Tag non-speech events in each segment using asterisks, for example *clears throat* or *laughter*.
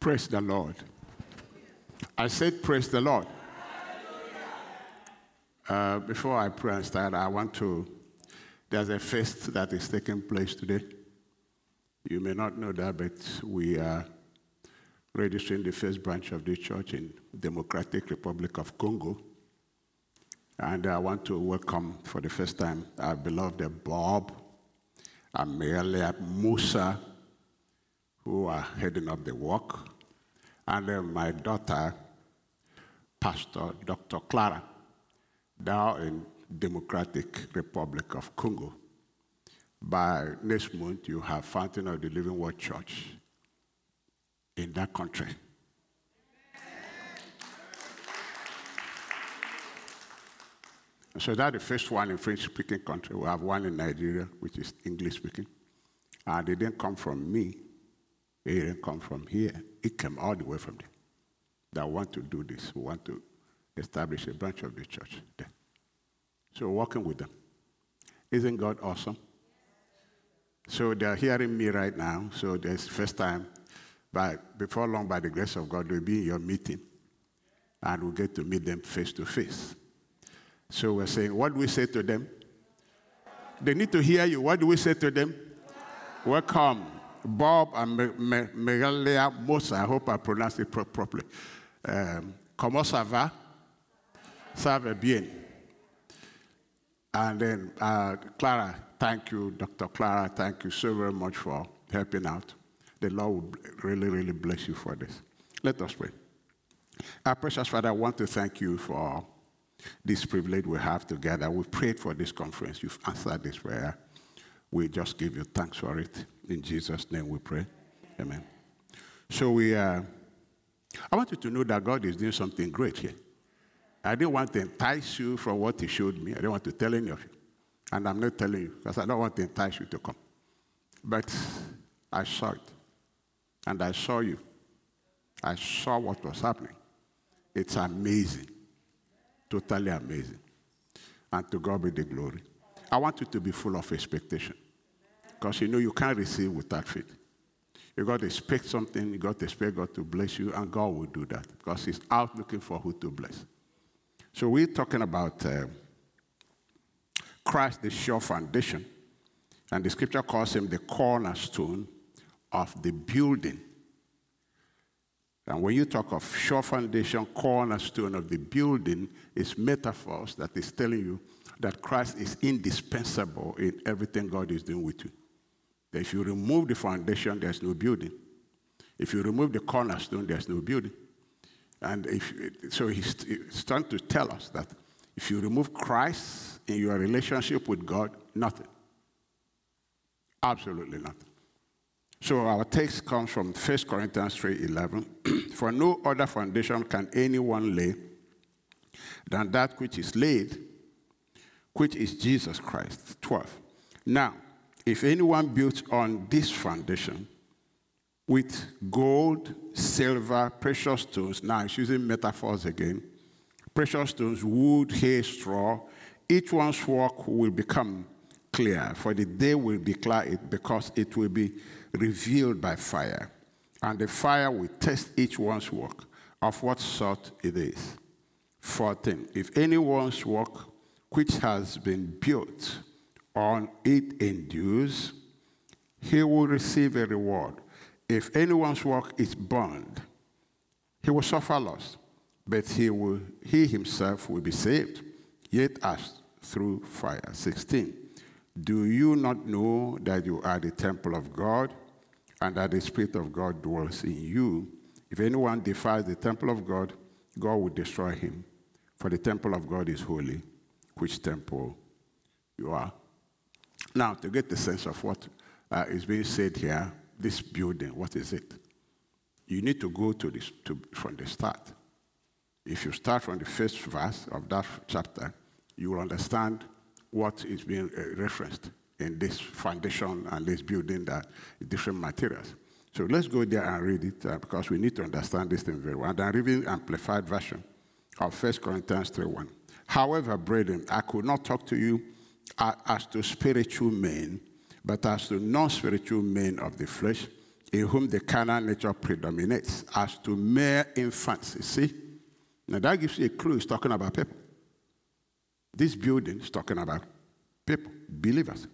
Praise the Lord. I said, Praise the Lord. Uh, before I pray and start, I want to. There's a feast that is taking place today. You may not know that, but we are registering the first branch of the church in Democratic Republic of Congo. And I want to welcome for the first time our beloved Bob Amelia Musa, who are heading up the work, and then my daughter, Pastor Dr. Clara, now in Democratic Republic of Congo. By next month, you have Fountain of the Living Word Church in that country. So that's the first one in French-speaking country. We have one in Nigeria, which is English-speaking. And they didn't come from me. It didn't come from here. It came all the way from there. That want to do this. We want to establish a branch of the church there. So working with them. Isn't God awesome? So they're hearing me right now. So there's first time, but before long, by the grace of God, we'll be in your meeting, and we'll get to meet them face to face. So we're saying, what do we say to them? They need to hear you. What do we say to them? Welcome, Bob and Megalia Mosa. I hope I pronounced it pro- properly. Um, comment ça va? Ça va bien. And then uh, Clara, thank you, Dr. Clara, thank you so very much for helping out. The Lord will really, really bless you for this. Let us pray. Our precious Father, I want to thank you for this privilege we have together. We prayed for this conference. You've answered this prayer. We just give you thanks for it. In Jesus' name we pray. Amen. So we, uh, I want you to know that God is doing something great here. I didn't want to entice you from what He showed me. I didn't want to tell any of you. And I'm not telling you because I don't want to entice you to come. But I saw it. And I saw you. I saw what was happening. It's amazing. Totally amazing. And to God be the glory. I want you to be full of expectation. Because you know you can't receive without faith. You got to expect something, you got to expect God to bless you, and God will do that because He's out looking for who to bless. So we're talking about uh, Christ, the sure foundation, and the scripture calls him the cornerstone of the building. And when you talk of sure foundation, cornerstone of the building, it's metaphors that is telling you that Christ is indispensable in everything God is doing with you. That if you remove the foundation, there's no building. If you remove the cornerstone, there's no building. And if, so he's, trying to tell us that if you remove Christ in your relationship with God, nothing. Absolutely nothing. So our text comes from 1 Corinthians 3:11. *clears throat* For no other foundation can anyone lay than that which is laid, which is Jesus Christ. 12. Now, if anyone builds on this foundation with gold, silver, precious stones, now it's using metaphors again, precious stones, wood, hay, straw, each one's work will become clear, for the day will declare it because it will be revealed by fire. And the fire will test each one's work of what sort it is. 14. If anyone's work which has been built on it endures, he will receive a reward. If anyone's work is burned, he will suffer loss, but he, will, he himself will be saved, yet as through fire. 16. Do you not know that you are the temple of God and that the Spirit of God dwells in you? If anyone defies the temple of God, God will destroy him. For the temple of God is holy, which temple you are. Now, to get the sense of what uh, is being said here, this building, what is it? You need to go to this to, from the start. If you start from the first verse of that chapter, you will understand what is being uh, referenced in this foundation and this building that different materials. So let's go there and read it uh, because we need to understand this thing very well. And I'm reading amplified version of 1 Corinthians 3.1. However, brethren, I could not talk to you as to spiritual men, but as to non-spiritual men of the flesh, in whom the carnal nature predominates, as to mere infants. You see? Now that gives you a clue. It's talking about people. This building is talking about people, believers.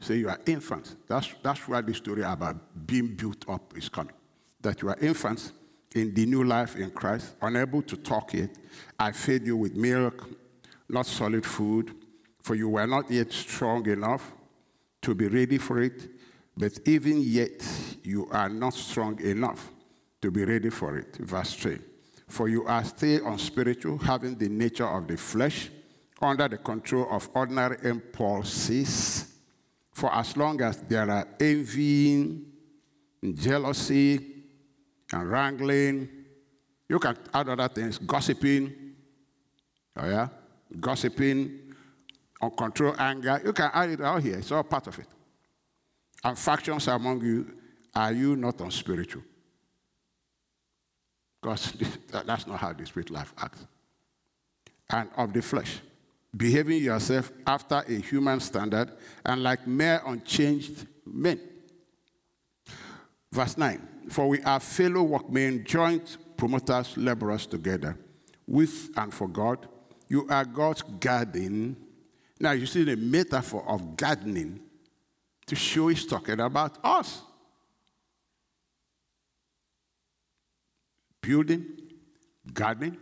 Say you are infants. That's, that's why the story about being built up is coming. That you are infants in the new life in Christ, unable to talk yet. I fed you with milk, not solid food, for you were not yet strong enough to be ready for it. But even yet, you are not strong enough to be ready for it. Verse 3. For you are still unspiritual, having the nature of the flesh, under the control of ordinary impulses. For as long as there are envying, jealousy, and wrangling, you can add other things, gossiping, oh yeah, gossiping, uncontrolled anger. You can add it all here. It's all part of it. And factions among you, are you not unspiritual? Because *laughs* that's not how the spirit life acts. And of the flesh, behaving yourself after a human standard and like mere unchanged men. Verse 9 For we are fellow workmen, joint promoters, laborers together, with and for God. You are God's garden. Now, you see the metaphor of gardening to show he's talking about us. Building, gardening.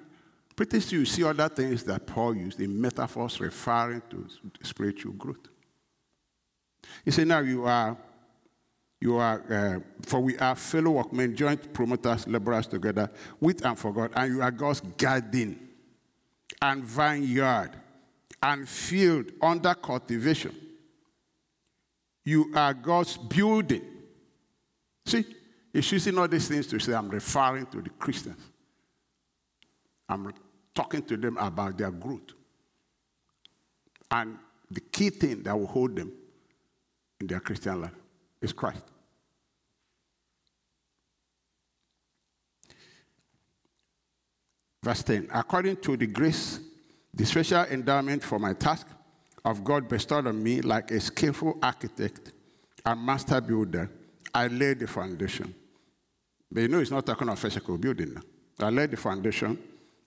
Pretty soon you see other things that Paul used in metaphors referring to spiritual growth. He said, Now you are you are, uh, for we are fellow workmen, joint promoters, laborers together with and for God, and you are God's garden and vineyard and field under cultivation. You are God's building. See, he's using all these things to say, I'm referring to the Christians. I'm talking to them about their growth. And the key thing that will hold them in their Christian life is Christ. Verse 10 According to the grace, the special endowment for my task of God bestowed on me, like a skillful architect and master builder, I laid the foundation. But you know, it's not talking of physical building. I laid the foundation,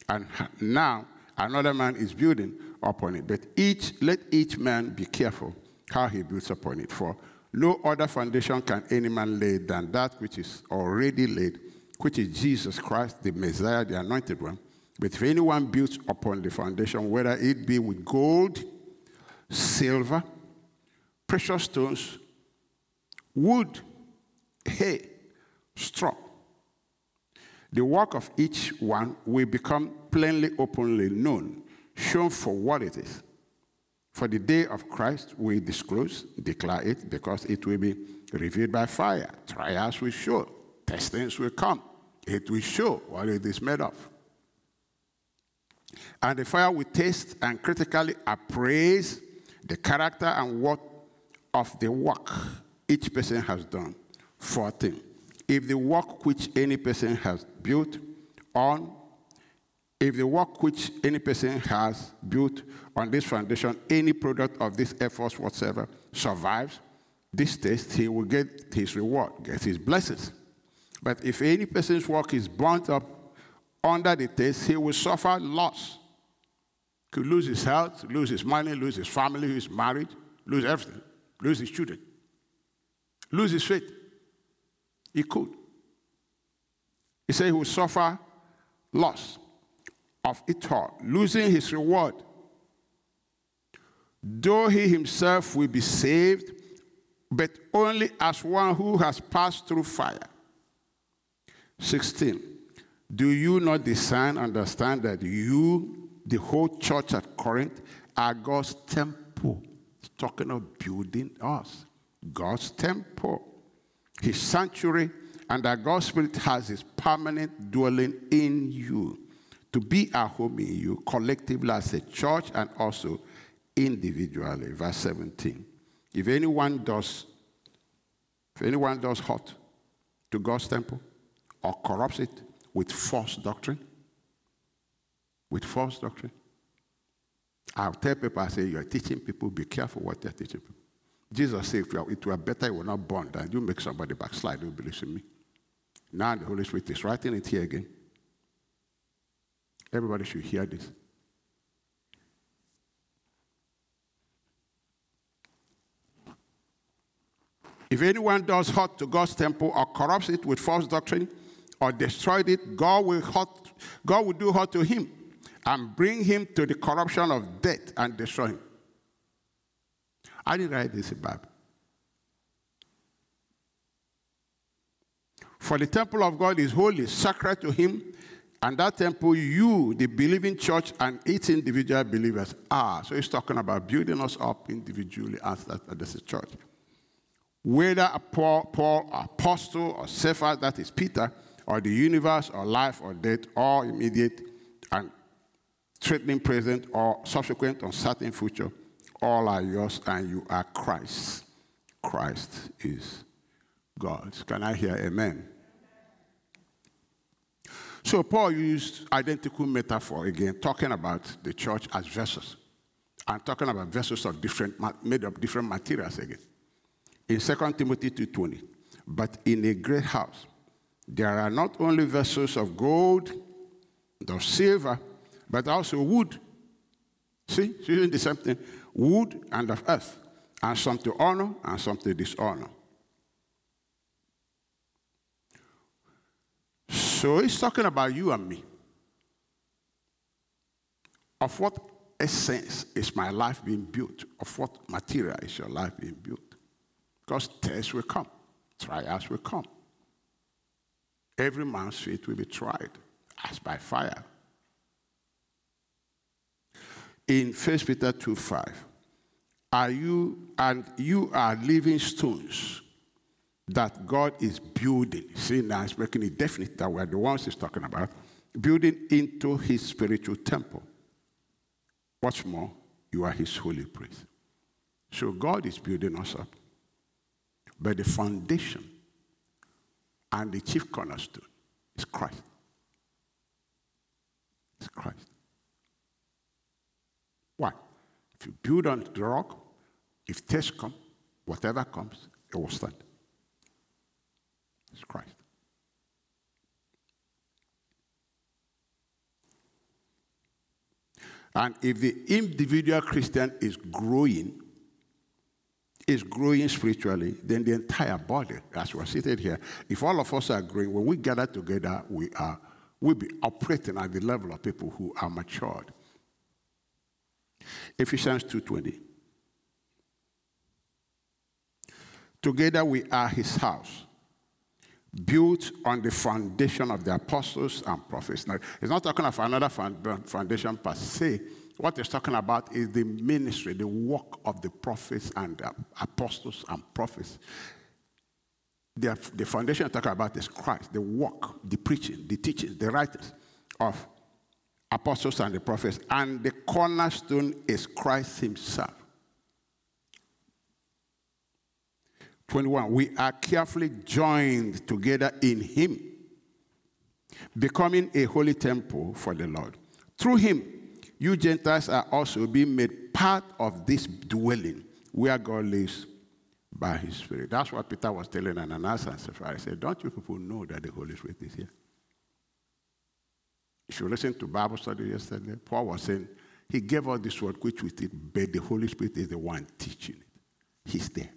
and now another man is building upon it. But each, let each man be careful how he builds upon it. For no other foundation can any man lay than that which is already laid, which is Jesus Christ, the Messiah, the anointed one. But if anyone builds upon the foundation, whether it be with gold, silver, precious stones, wood, hay, straw, the work of each one will become plainly, openly known, shown for what it is. For the day of Christ we disclose, declare it, because it will be revealed by fire. Trials will show, testings will come. It will show what it is made of. And the fire will taste and critically appraise the character and what of the work each person has done. 14. If the work which any person has built on if the work which any person has built on this foundation, any product of this effort whatsoever, survives this test, he will get his reward, get his blessings. But if any person's work is burnt up under the test, he will suffer loss. Could lose his health, lose his money, lose his family, his marriage, lose everything, lose his children, lose his faith. He could. He said he will suffer loss of it all, losing his reward. Though he himself will be saved, but only as one who has passed through fire. 16. Do you not discern, understand that you, the whole church at Corinth, are God's temple? He's talking of building us. God's temple, his sanctuary, and that God's Spirit has his permanent dwelling in you to be at home in you collectively as a church and also individually. Verse 17. If anyone does, if anyone does hurt to God's temple or corrupts it with false doctrine, with false doctrine, I'll tell people, I say, you're teaching people, be careful what you're teaching people. Jesus said, if it were better you were not born than you make somebody backslide who believes in me. Now the Holy Spirit is writing it here again. Everybody should hear this. If anyone does hurt to God's temple or corrupts it with false doctrine or destroyed it, God will, hurt, God will do hurt to him and bring him to the corruption of death and destroy him. I didn't write this in Bible. For the temple of God is holy, sacred to him, and that temple, you, the believing church, and its individual believers are. So he's talking about building us up individually as, that as a church whether a Paul, Paul apostle or Cephas, that is Peter, or the universe or life or death, or immediate and threatening present or subsequent uncertain future, all are yours and you are Christ. Christ is God. Can I hear amen? So Paul used identical metaphor again, talking about the church as vessels, and talking about vessels of different made of different materials again in 2 Timothy 2:20. But in a great house there are not only vessels of gold, of silver, but also wood. See, she's doing the same thing. Wood and of earth, and some to honor and some to dishonor. So he's talking about you and me. Of what essence is my life being built? Of what material is your life being built? Because tests will come, trials will come. Every man's faith will be tried as by fire. In 1 Peter 2 5, are you and you are living stones that God is building. See, now it's making it definite that we're the ones he's talking about, building into his spiritual temple. What's more, you are his holy priest. So God is building us up. But the foundation and the chief cornerstone is Christ. It's Christ. Why? If you build on the rock, if tests come, whatever comes, it will stand. It's Christ. And if the individual Christian is growing, is growing spiritually, then the entire body, as we're seated here, if all of us are growing, when we gather together, we are we'll be operating at the level of people who are matured. Ephesians 2:20. Together we are his house, built on the foundation of the apostles and prophets. Now, he's not talking of another foundation per se, what he's talking about is the ministry, the work of the prophets and the apostles and prophets. The, the foundation I'm talking about is Christ, the work, the preaching, the teaching, the writings of apostles and the prophets. And the cornerstone is Christ Himself. 21. We are carefully joined together in Him, becoming a holy temple for the Lord. Through Him, you Gentiles are also being made part of this dwelling where God lives by his Spirit. That's what Peter was telling Ananias and Sapphira. He said, Don't you people know that the Holy Spirit is here? If you listen to Bible study yesterday, Paul was saying, He gave us this word which we did, but the Holy Spirit is the one teaching it. He's there.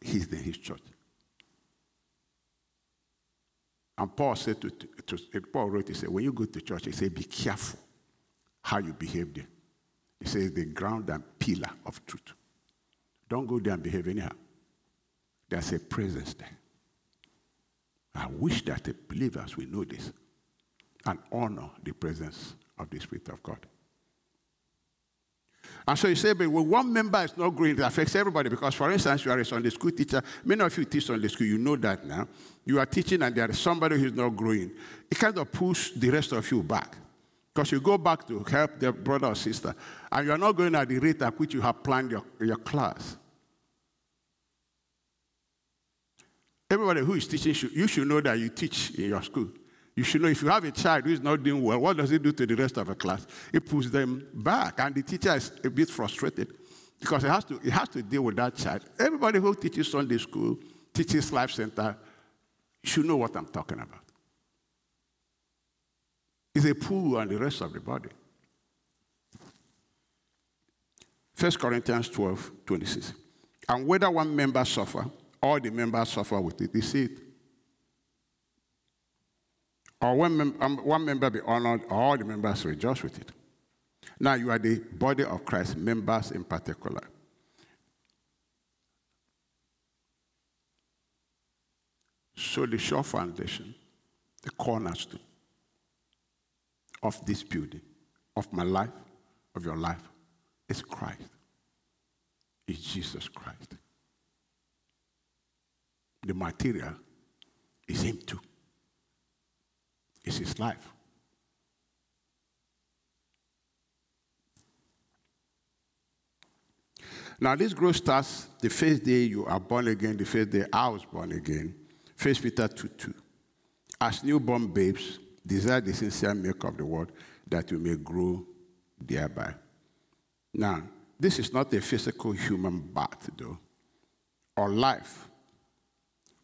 He's in his church. And Paul said to, to Paul wrote, he said, when you go to church, he said, be careful how you behave there. He says the ground and pillar of truth. Don't go there and behave anyhow. There's a presence there. I wish that the believers will know this and honor the presence of the Spirit of God. And so you say, but when one member is not growing, it affects everybody. Because, for instance, you are a Sunday school teacher. Many of you teach Sunday school, you know that now. You are teaching and there is somebody who's not growing. It kind of pushes the rest of you back. Because you go back to help the brother or sister, and you're not going at the rate at which you have planned your, your class. Everybody who is teaching, you should know that you teach in your school. You should know if you have a child who is not doing well, what does it do to the rest of the class? It pulls them back, and the teacher is a bit frustrated Because it has to, it has to deal with that child. Everybody who teaches Sunday school, teaches Life Center, should know what I'm talking about. It's a pool and the rest of the body. 1 Corinthians 12, 26. And whether one member suffer, all the members suffer with it. See it? Or one, mem- um, one member be honored, all the members rejoice with it. Now you are the body of Christ, members in particular. So the sure foundation, the cornerstone of this building, of my life, of your life, is Christ. Is Jesus Christ. The material is Him too. It's His life. Now, this growth starts the first day you are born again, the first day I was born again. 1 Peter 2 2. As newborn babes, desire the sincere milk of the word that you may grow thereby. Now, this is not a physical human birth, though, or life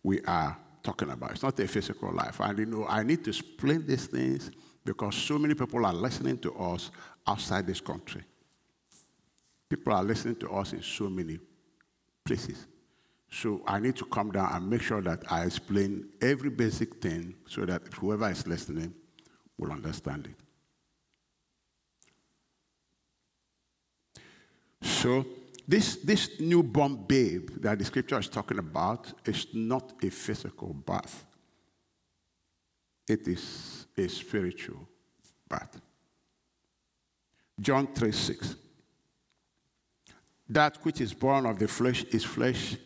we are talking about. It's not a physical life. And you know, I need to explain these things because so many people are listening to us outside this country. People are listening to us in so many places. So I need to come down and make sure that I explain every basic thing so that whoever is listening will understand it. So this, this newborn babe that the scripture is talking about is not a physical birth. It is a spiritual birth. John 3 6. That which is born of the flesh is flesh,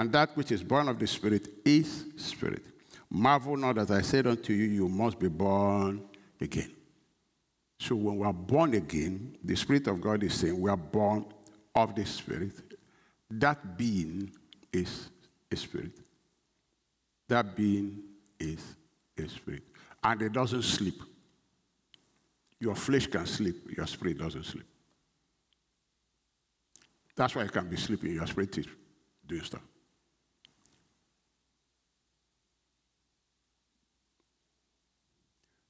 and that which is born of the Spirit is spirit. Marvel not that I said unto you, you must be born again. So when we are born again, the Spirit of God is saying we are born of the Spirit. That being is a spirit. That being is a spirit. And it doesn't sleep. Your flesh can sleep, your spirit doesn't sleep. That's why you can be sleeping, your spirit is doing stuff.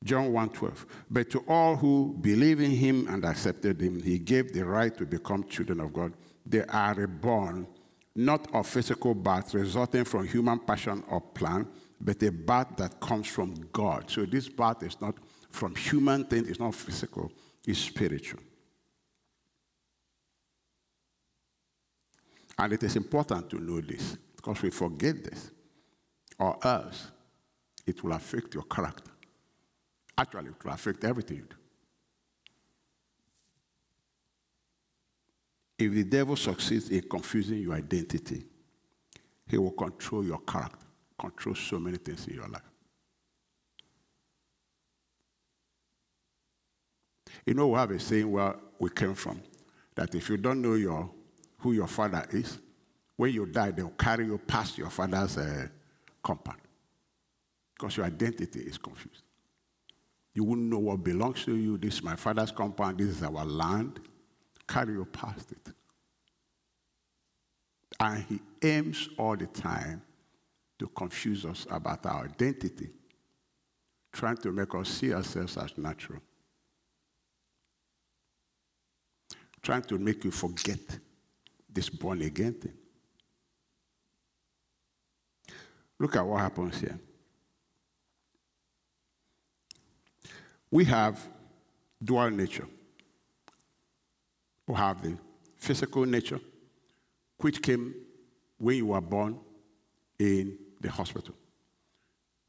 John 1:12. But to all who believe in him and accepted him, he gave the right to become children of God. They are reborn, not of physical birth resulting from human passion or plan, but a birth that comes from God. So this birth is not from human things, it's not physical, it's spiritual. And it is important to know this because we forget this, or else it will affect your character. Actually, it will affect everything you do. If the devil succeeds in confusing your identity, he will control your character, control so many things in your life. You know, we have a saying where we came from that if you don't know your, who your father is, when you die, they'll carry you past your father's uh, compound because your identity is confused. You wouldn't know what belongs to you. This is my father's compound. This is our land. Carry you past it. And he aims all the time to confuse us about our identity, trying to make us see ourselves as natural, trying to make you forget this born again thing. Look at what happens here. We have dual nature. We have the physical nature, which came when you were born in the hospital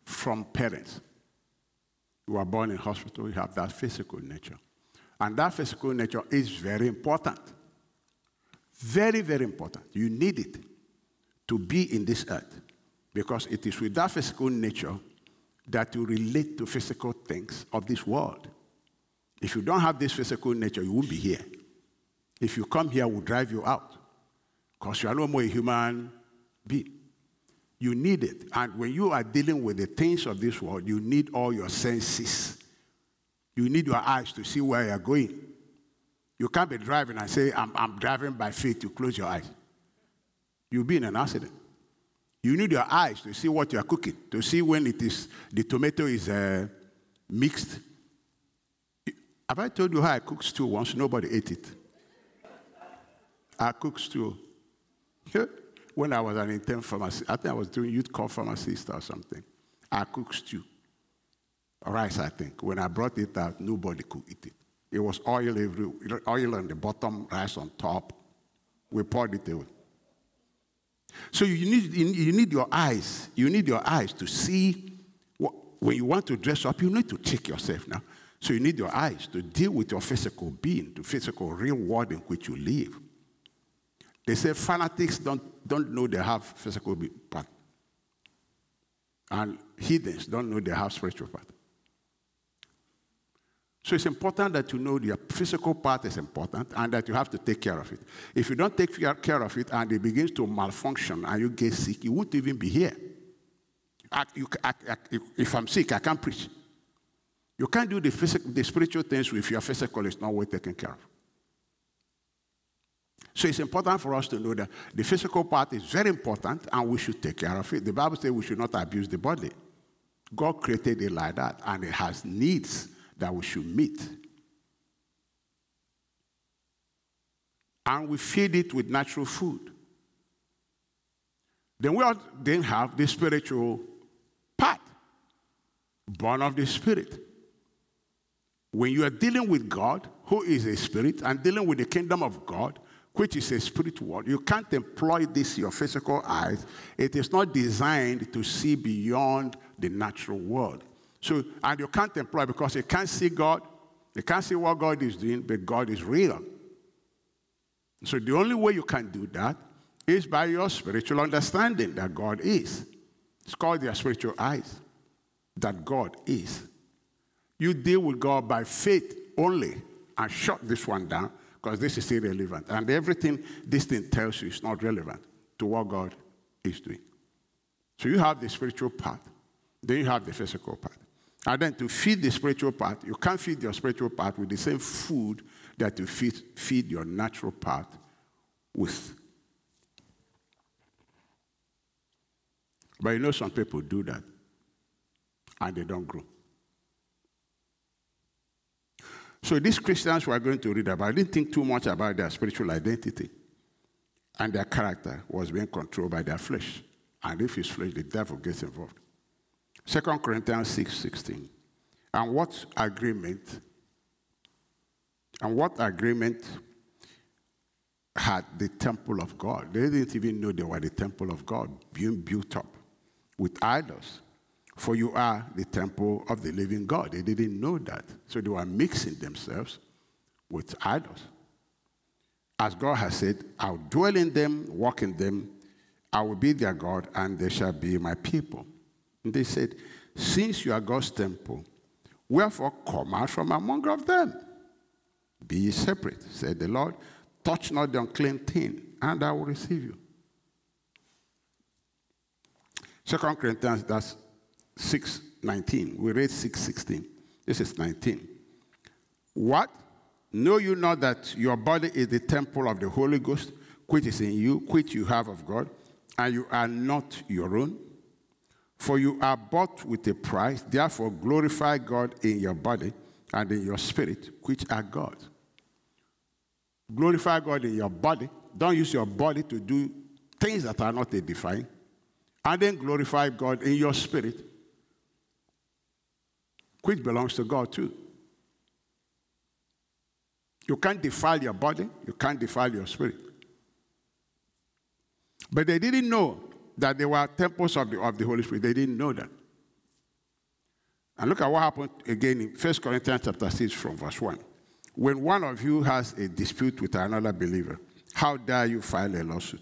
from parents. You were born in hospital, you have that physical nature. And that physical nature is very important. Very, very important. You need it to be in this earth because it is with that physical nature that you relate to physical things of this world. If you don't have this physical nature, you won't be here. If you come here, we'll drive you out because you are no more a human being. You need it. And when you are dealing with the things of this world, you need all your senses. You need your eyes to see where you're going. You can't be driving and say, I'm, I'm driving by faith. You close your eyes. You'll be in an accident. You need your eyes to see what you are cooking, to see when it is the tomato is uh, mixed. Have I told you how I cook stew once? Nobody ate it. I cooked stew. when I was an intern pharmacist, I think I was doing youth corps pharmacist or something. I cooked stew. Rice, I think. When I brought it out, nobody could eat it. It was oil every oil on the bottom, rice on top. We poured it away. So you need, you need your eyes. You need your eyes to see what, when you want to dress up, you need to check yourself now. So you need your eyes to deal with your physical being, the physical real world in which you live. They say fanatics don't, don't know they have physical part. And heathens don't know they have spiritual part. So it's important that you know your physical part is important and that you have to take care of it. If you don't take care of it and it begins to malfunction and you get sick, you won't even be here. I, you, I, I, if I'm sick, I can't preach. You can't do the, physical, the spiritual things if your physical is not well taken care of. So it's important for us to know that the physical part is very important and we should take care of it. The Bible says we should not abuse the body. God created it like that and it has needs that we should meet. And we feed it with natural food. Then we then have the spiritual part, born of the Spirit. When you are dealing with God, who is a spirit, and dealing with the kingdom of God, which is a spiritual world, you can't employ this your physical eyes. It is not designed to see beyond the natural world. So, and you can't employ because you can't see God, you can't see what God is doing, but God is real. So the only way you can do that is by your spiritual understanding that God is. It's called your spiritual eyes, that God is. You deal with God by faith only and shut this one down because this is irrelevant. And everything this thing tells you is not relevant to what God is doing. So you have the spiritual part, then you have the physical part. And then to feed the spiritual part, you can't feed your spiritual part with the same food that you feed, feed your natural part with. But you know, some people do that and they don't grow. So these Christians we are going to read about, I didn't think too much about their spiritual identity. And their character was being controlled by their flesh. And if it's flesh, the devil gets involved. 2 Corinthians 6 16. And what agreement? And what agreement had the temple of God? They didn't even know they were the temple of God being built up with idols. For you are the temple of the living God. They didn't know that. So they were mixing themselves with idols. As God has said, I'll dwell in them, walk in them, I will be their God, and they shall be my people. They said, Since you are God's temple, wherefore come out from among of them. Be ye separate, said the Lord. Touch not the unclean thing, and I will receive you. Second Corinthians, that's 6 19. We read 6 16. This is 19. What? Know you not that your body is the temple of the Holy Ghost, which is in you, which you have of God, and you are not your own? For you are bought with a price, therefore glorify God in your body and in your spirit, which are God. Glorify God in your body. Don't use your body to do things that are not edifying. And then glorify God in your spirit, which belongs to God too. You can't defile your body, you can't defile your spirit. But they didn't know that they were temples of the, of the Holy Spirit. They didn't know that. And look at what happened again in 1 Corinthians chapter 6 from verse 1. When one of you has a dispute with another believer, how dare you file a lawsuit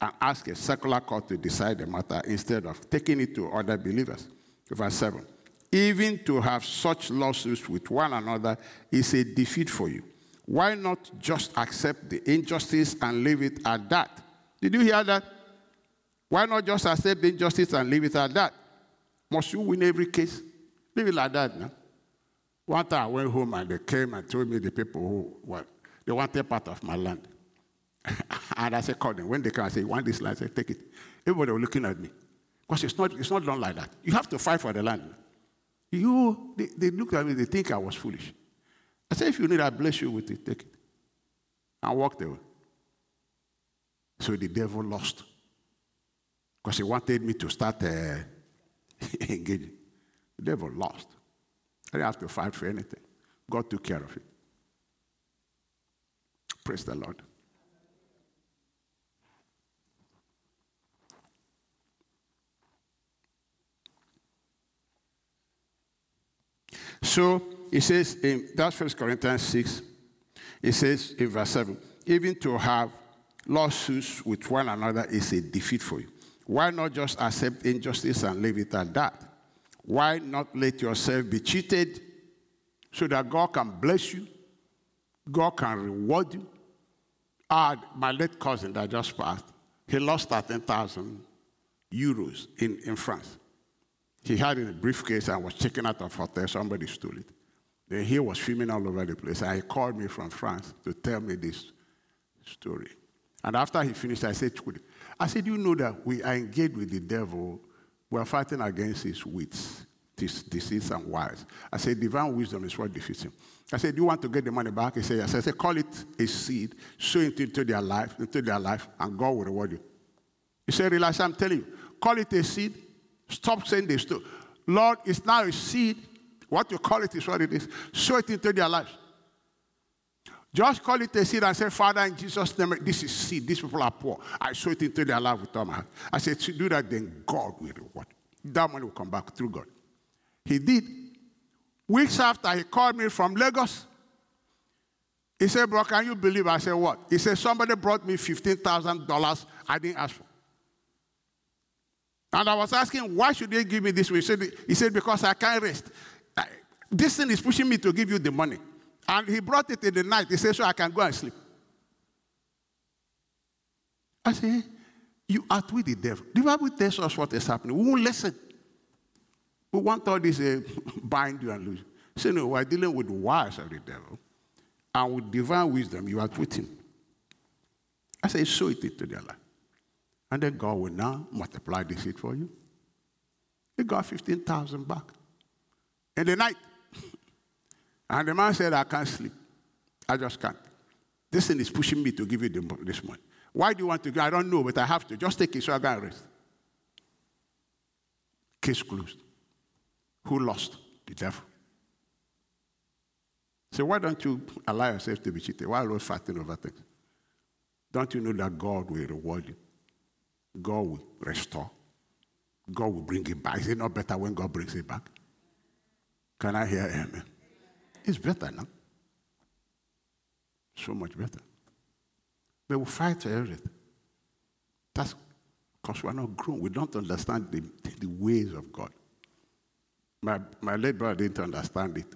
and ask a secular court to decide the matter instead of taking it to other believers? Verse 7. Even to have such lawsuits with one another is a defeat for you. Why not just accept the injustice and leave it at that? Did you hear that? Why not just accept the injustice and leave it at that? Must you win every case? Leave it like that now. One time I went home and they came and told me the people who were, They wanted part of my land. *laughs* and I said, call them. When they come, I say, you want this land? I said, take it. Everybody was looking at me. Because it's not, it's not done like that. You have to fight for the land. You, they, they look at me, they think I was foolish. I said, if you need, I bless you with it, take it. And walked away. So the devil lost. Because he wanted me to start uh, *laughs* engaging. The devil lost. I didn't have to fight for anything. God took care of it. Praise the Lord. So it says in that's First Corinthians 6, it says in verse 7, even to have lawsuits with one another is a defeat for you. Why not just accept injustice and leave it at that? Why not let yourself be cheated so that God can bless you? God can reward you. Ah, my late cousin that just passed, he lost 13,000 euros in, in France. He had in a briefcase and was checking out of hotel. Somebody stole it. Then he was filming all over the place. And he called me from France to tell me this story. And after he finished, I said, I said, you know that we are engaged with the devil. We are fighting against his wits, his disease and wiles. I said, divine wisdom is what defeats him. I said, do you want to get the money back? He said, yes. I said, call it a seed, sow it into their life, into their life, and God will reward you. He said, relax, I'm telling you, call it a seed, Stop saying this. To, Lord, it's now a seed. What you call it is what it is. Sow it into their lives. Just call it a seed and say, Father, in Jesus' name, this is seed. These people are poor. I sow it into their life with all my heart. I said, to do that, then God will reward. That money will come back through God. He did. Weeks after, he called me from Lagos. He said, Bro, can you believe? I said, What? He said, Somebody brought me $15,000 I didn't ask for. And I was asking, why should they give me this? He said, he said because I can't rest. This thing is pushing me to give you the money. And he brought it in the night. He said, so I can go and sleep. I said, you are with the devil. The Bible tells us what is happening. We won't listen. We want all this uh, *laughs* bind you and lose. So no, we're dealing with the wires of the devil. And with divine wisdom, you are with him. I say, sow it into their life. And then God will now multiply the seed for you. He got 15,000 back in the night. And the man said, I can't sleep. I just can't. This thing is pushing me to give you this money. Why do you want to go? I don't know, but I have to. Just take it so I can rest. Case closed. Who lost? The devil. So why don't you allow yourself to be cheated? Why are you fighting over things? Don't you know that God will reward you? God will restore. God will bring it back. Is it not better when God brings it back? Can I hear amen? It's better now. So much better. But we fight for everything. That's because we're not grown. We don't understand the, the ways of God. My, my late brother didn't understand it.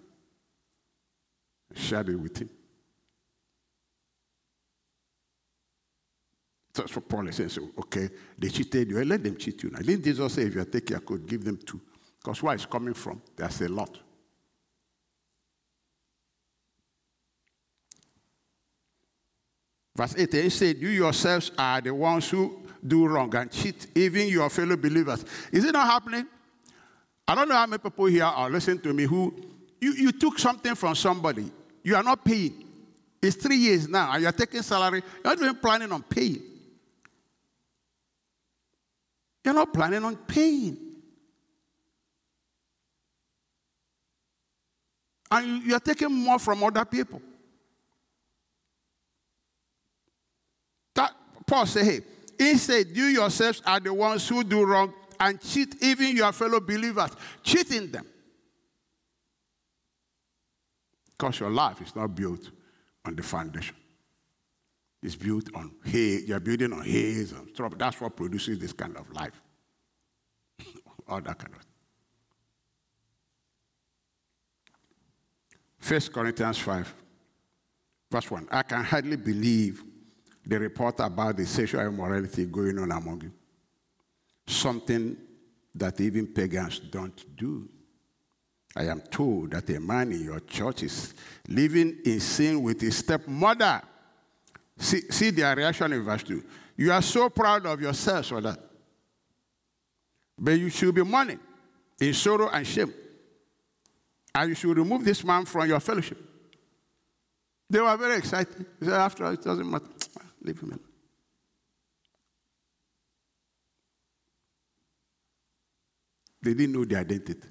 I shared it with him. That's what Paul is saying. So, okay, they cheated you. Let them cheat you now. Didn't Jesus say if you take your coat, give them two? Because where it's coming from, there's a lot. Verse 8, he said, You yourselves are the ones who do wrong and cheat, even your fellow believers. Is it not happening? I don't know how many people here are listening to me who you, you took something from somebody, you are not paying. It's three years now, and you're taking salary, you're not even planning on paying. You're not planning on paying. And you're taking more from other people. That Paul said, hey, instead, you yourselves are the ones who do wrong and cheat even your fellow believers, cheating them. Because your life is not built on the foundation. It's built on hay. You're building on haze and stuff. That's what produces this kind of life. *laughs* All that kind of. First Corinthians 5, verse 1. I can hardly believe the report about the sexual immorality going on among you. Something that even pagans don't do. I am told that a man in your church is living in sin with his stepmother. See, see their reaction in verse 2. You are so proud of yourselves for that. But you should be mourning in sorrow and shame. And you should remove this man from your fellowship. They were very excited. They said, after all, it doesn't matter. Leave him. They didn't know their identity.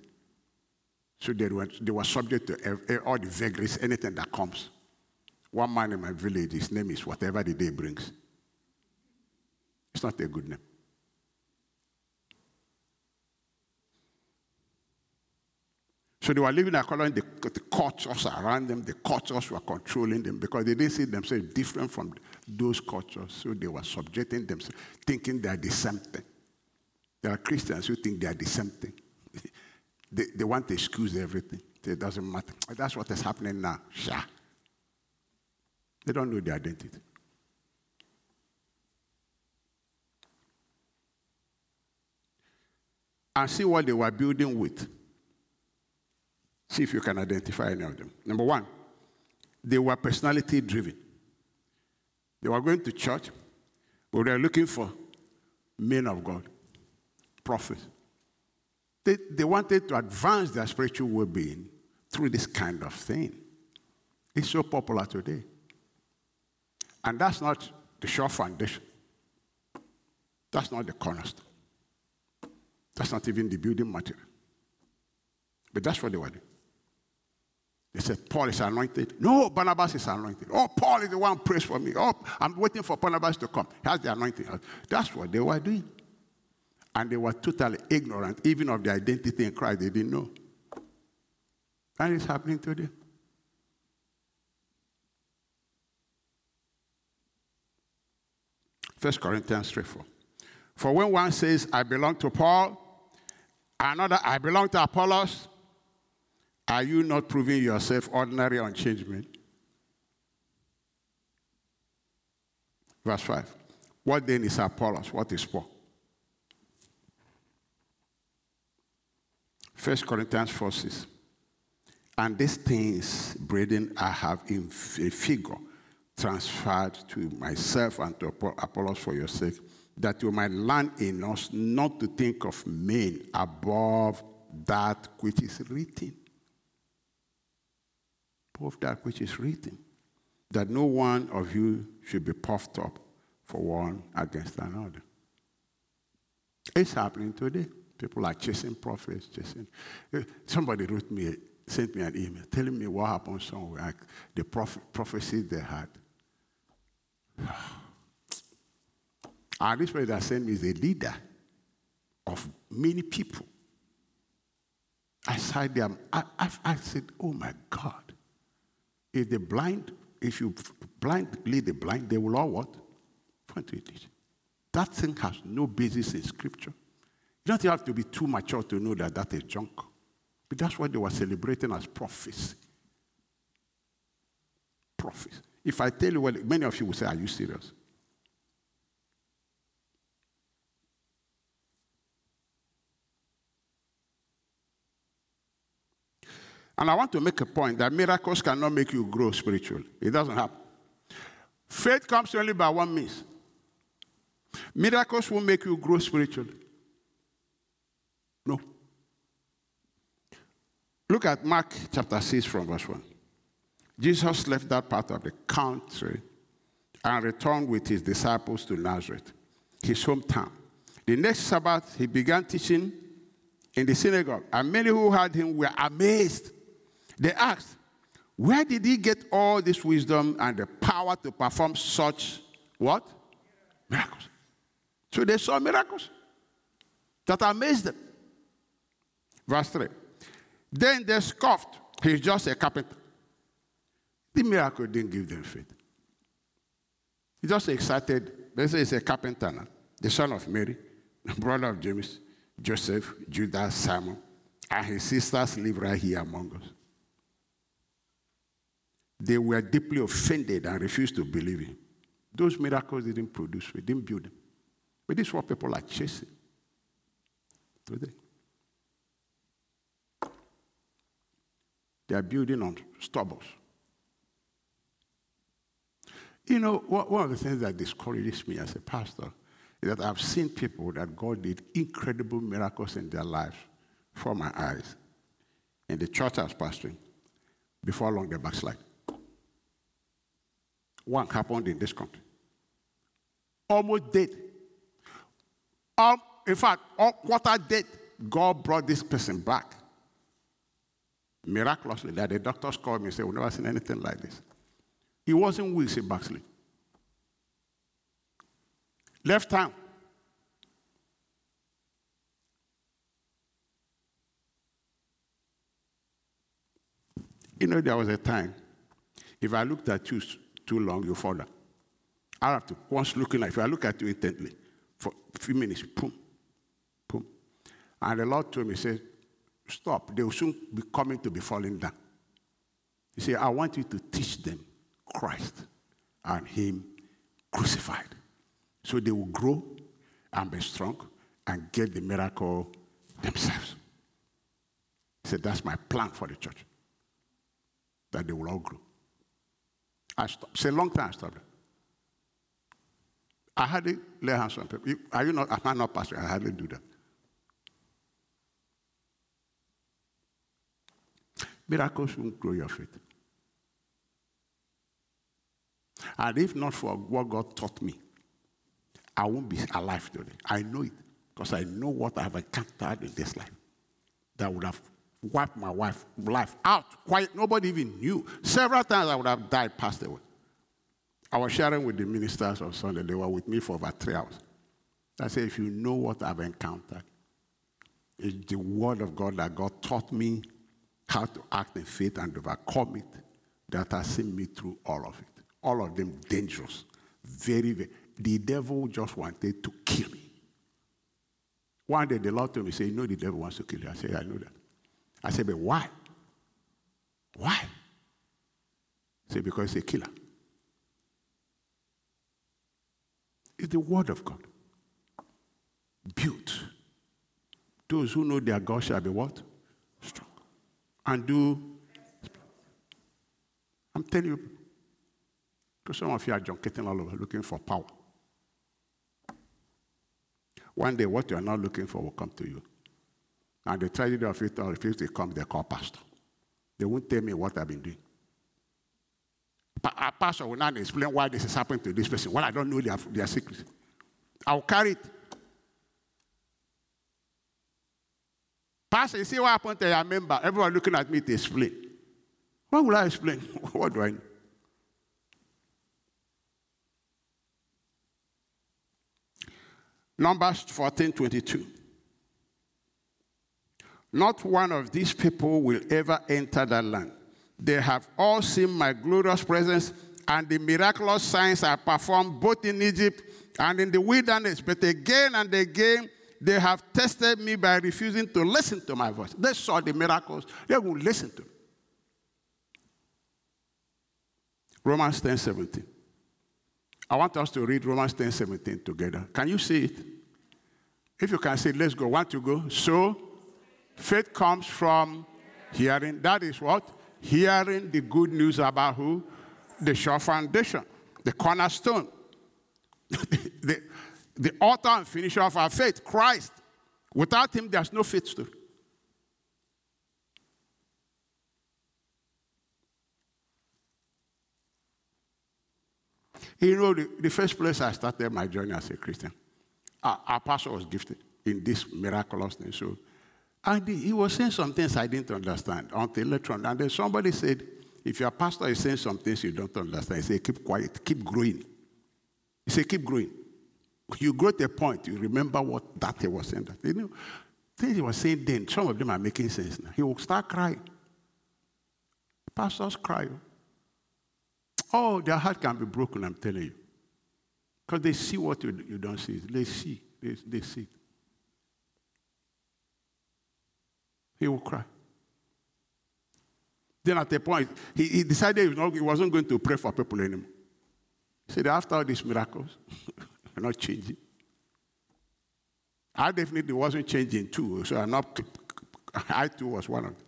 So they were, they were subject to eh, all the vagaries, anything that comes. One man in my village, his name is whatever the day brings. It's not a good name. So they were living according to the, the cultures around them. The cultures were controlling them because they didn't see themselves different from those cultures. So they were subjecting themselves, thinking they are the same thing. There are Christians who think they are the same thing. *laughs* they, they want to excuse everything. It doesn't matter. That's what is happening now. Sure. They don't know their identity. And see what they were building with. See if you can identify any of them. Number one, they were personality driven. They were going to church, but they were looking for men of God, prophets. They, they wanted to advance their spiritual well being through this kind of thing. It's so popular today. And that's not the sure foundation. That's not the cornerstone. That's not even the building material. But that's what they were doing. They said, Paul is anointed. No, Barnabas is anointed. Oh, Paul is the one prays for me. Oh, I'm waiting for Barnabas to come. He has the anointing. That's what they were doing. And they were totally ignorant, even of the identity in Christ. They didn't know. And it's happening today. First Corinthians 3 4. For when one says, I belong to Paul, another, I belong to Apollos, are you not proving yourself ordinary unchangement? Verse 5. What then is Apollos? What is Paul? 1 Corinthians 4 6. And these things, brethren, I have in a figure transferred to myself and to Apollos for your sake, that you might learn in us not to think of men above that which is written of that which is written, that no one of you should be puffed up for one against another. It's happening today. People are chasing prophets, chasing. Eh, somebody wrote me, sent me an email telling me what happened somewhere, like the prophet, prophecy they had. *sighs* And this person that sent me is a leader of many people. I them, I, I, I said, oh my God. If the blind, if you blind lead the blind, they will all what? Point to it. That thing has no basis in scripture. You don't have to be too mature to know that that is junk. But that's what they were celebrating as prophecy. Prophecy. If I tell you, well, many of you will say, Are you serious? And I want to make a point that miracles cannot make you grow spiritually. It doesn't happen. Faith comes only by one means. Miracles will make you grow spiritually. No. Look at Mark chapter 6 from verse 1. Jesus left that part of the country and returned with his disciples to Nazareth, his hometown. The next Sabbath, he began teaching in the synagogue, and many who heard him were amazed they asked, Where did he get all this wisdom and the power to perform such what? Miracles. So they saw miracles that amazed them. Verse 3. Then they scoffed, He's just a carpenter. The miracle didn't give them faith. He just excited. They say he's a carpenter now, the son of Mary, brother of James, Joseph, Judas, Simon, and his sisters live right here among us. They were deeply offended and refused to believe him. Those miracles didn't produce, we didn't build them. But this is what people are chasing today. They are building on stubbles. You know, one of the things that discourages me as a pastor is that I've seen people that God did incredible miracles in their lives before my eyes. In the church I was pastoring, before long they backslide. One happened in this country. Almost dead. Um, in fact, quarter dead, God brought this person back. Miraculously, that the doctors called me and said, We've never seen anything like this. He wasn't weak, he backslid. Left town. You know, there was a time, if I looked at you too long, you fall down. I have to, once looking, if I look at you intently, for a few minutes, boom, boom. And the Lord told me, He said, Stop. They will soon be coming to be falling down. He said, I want you to teach them Christ and Him crucified. So they will grow and be strong and get the miracle themselves. He said, That's my plan for the church. That they will all grow. I stopped. It's a long time I stopped. I hardly lay hands on people. Are you not? Am I not pastor? I hardly do that. Miracles won't grow your faith. And if not for what God taught me, I won't be alive today. I know it because I know what I have encountered in this life that would have wiped my wife life out. Quite nobody even knew. Several times I would have died, passed away. I was sharing with the ministers on Sunday. They were with me for about three hours. I said, if you know what I've encountered, it's the word of God that God taught me how to act in faith and overcome it that has seen me through all of it. All of them dangerous. Very, very. The devil just wanted to kill me. One day the Lord told me, say, you know the devil wants to kill you. I said, I know that. I said, but why? Why? He said, because he's a killer. It's the word of God. Built. Those who know their God shall be what? Strong. And do. I'm telling you, because some of you are junketing all over looking for power. One day, what you are not looking for will come to you. And the tragedy of it if it comes, they call pastor. They won't tell me what I've been doing. A uh, pastor will not explain why this is happening to this person. Well, I don't know their, their secrets. I'll carry it. Pastor, you see what happened to your member? Everyone looking at me to explain. What will I explain? *laughs* what do I know? Numbers 14 22. Not one of these people will ever enter that land. They have all seen my glorious presence and the miraculous signs I performed both in Egypt and in the wilderness. But again and again, they have tested me by refusing to listen to my voice. They saw the miracles, they won't listen to me. Romans 10 17. I want us to read Romans 10 17 together. Can you see it? If you can say, let's go. Want to go? So, faith comes from hearing. That is what? Hearing the good news about who? The sure foundation, the cornerstone, *laughs* the, the author and finisher of our faith, Christ. Without him, there's no faith story. You know, the, the first place I started my journey as a Christian, our, our pastor was gifted in this miraculous thing. So, and he was saying some things I didn't understand until later on. And then somebody said, if your pastor is saying some things you don't understand, he said, keep quiet, keep growing. He said, keep growing. You grow to a point, you remember what that he was saying. That. You know, things he was saying then, some of them are making sense now. He will start crying. Pastors cry. Oh, their heart can be broken, I'm telling you. Because they see what you, you don't see. They see. They, they see. He will cry. Then at a point, he, he decided he, wasn't going to pray for people anymore. He said, after all these miracles, *laughs* I'm not changing. I definitely wasn't changing too, so I'm not, I too was one of them.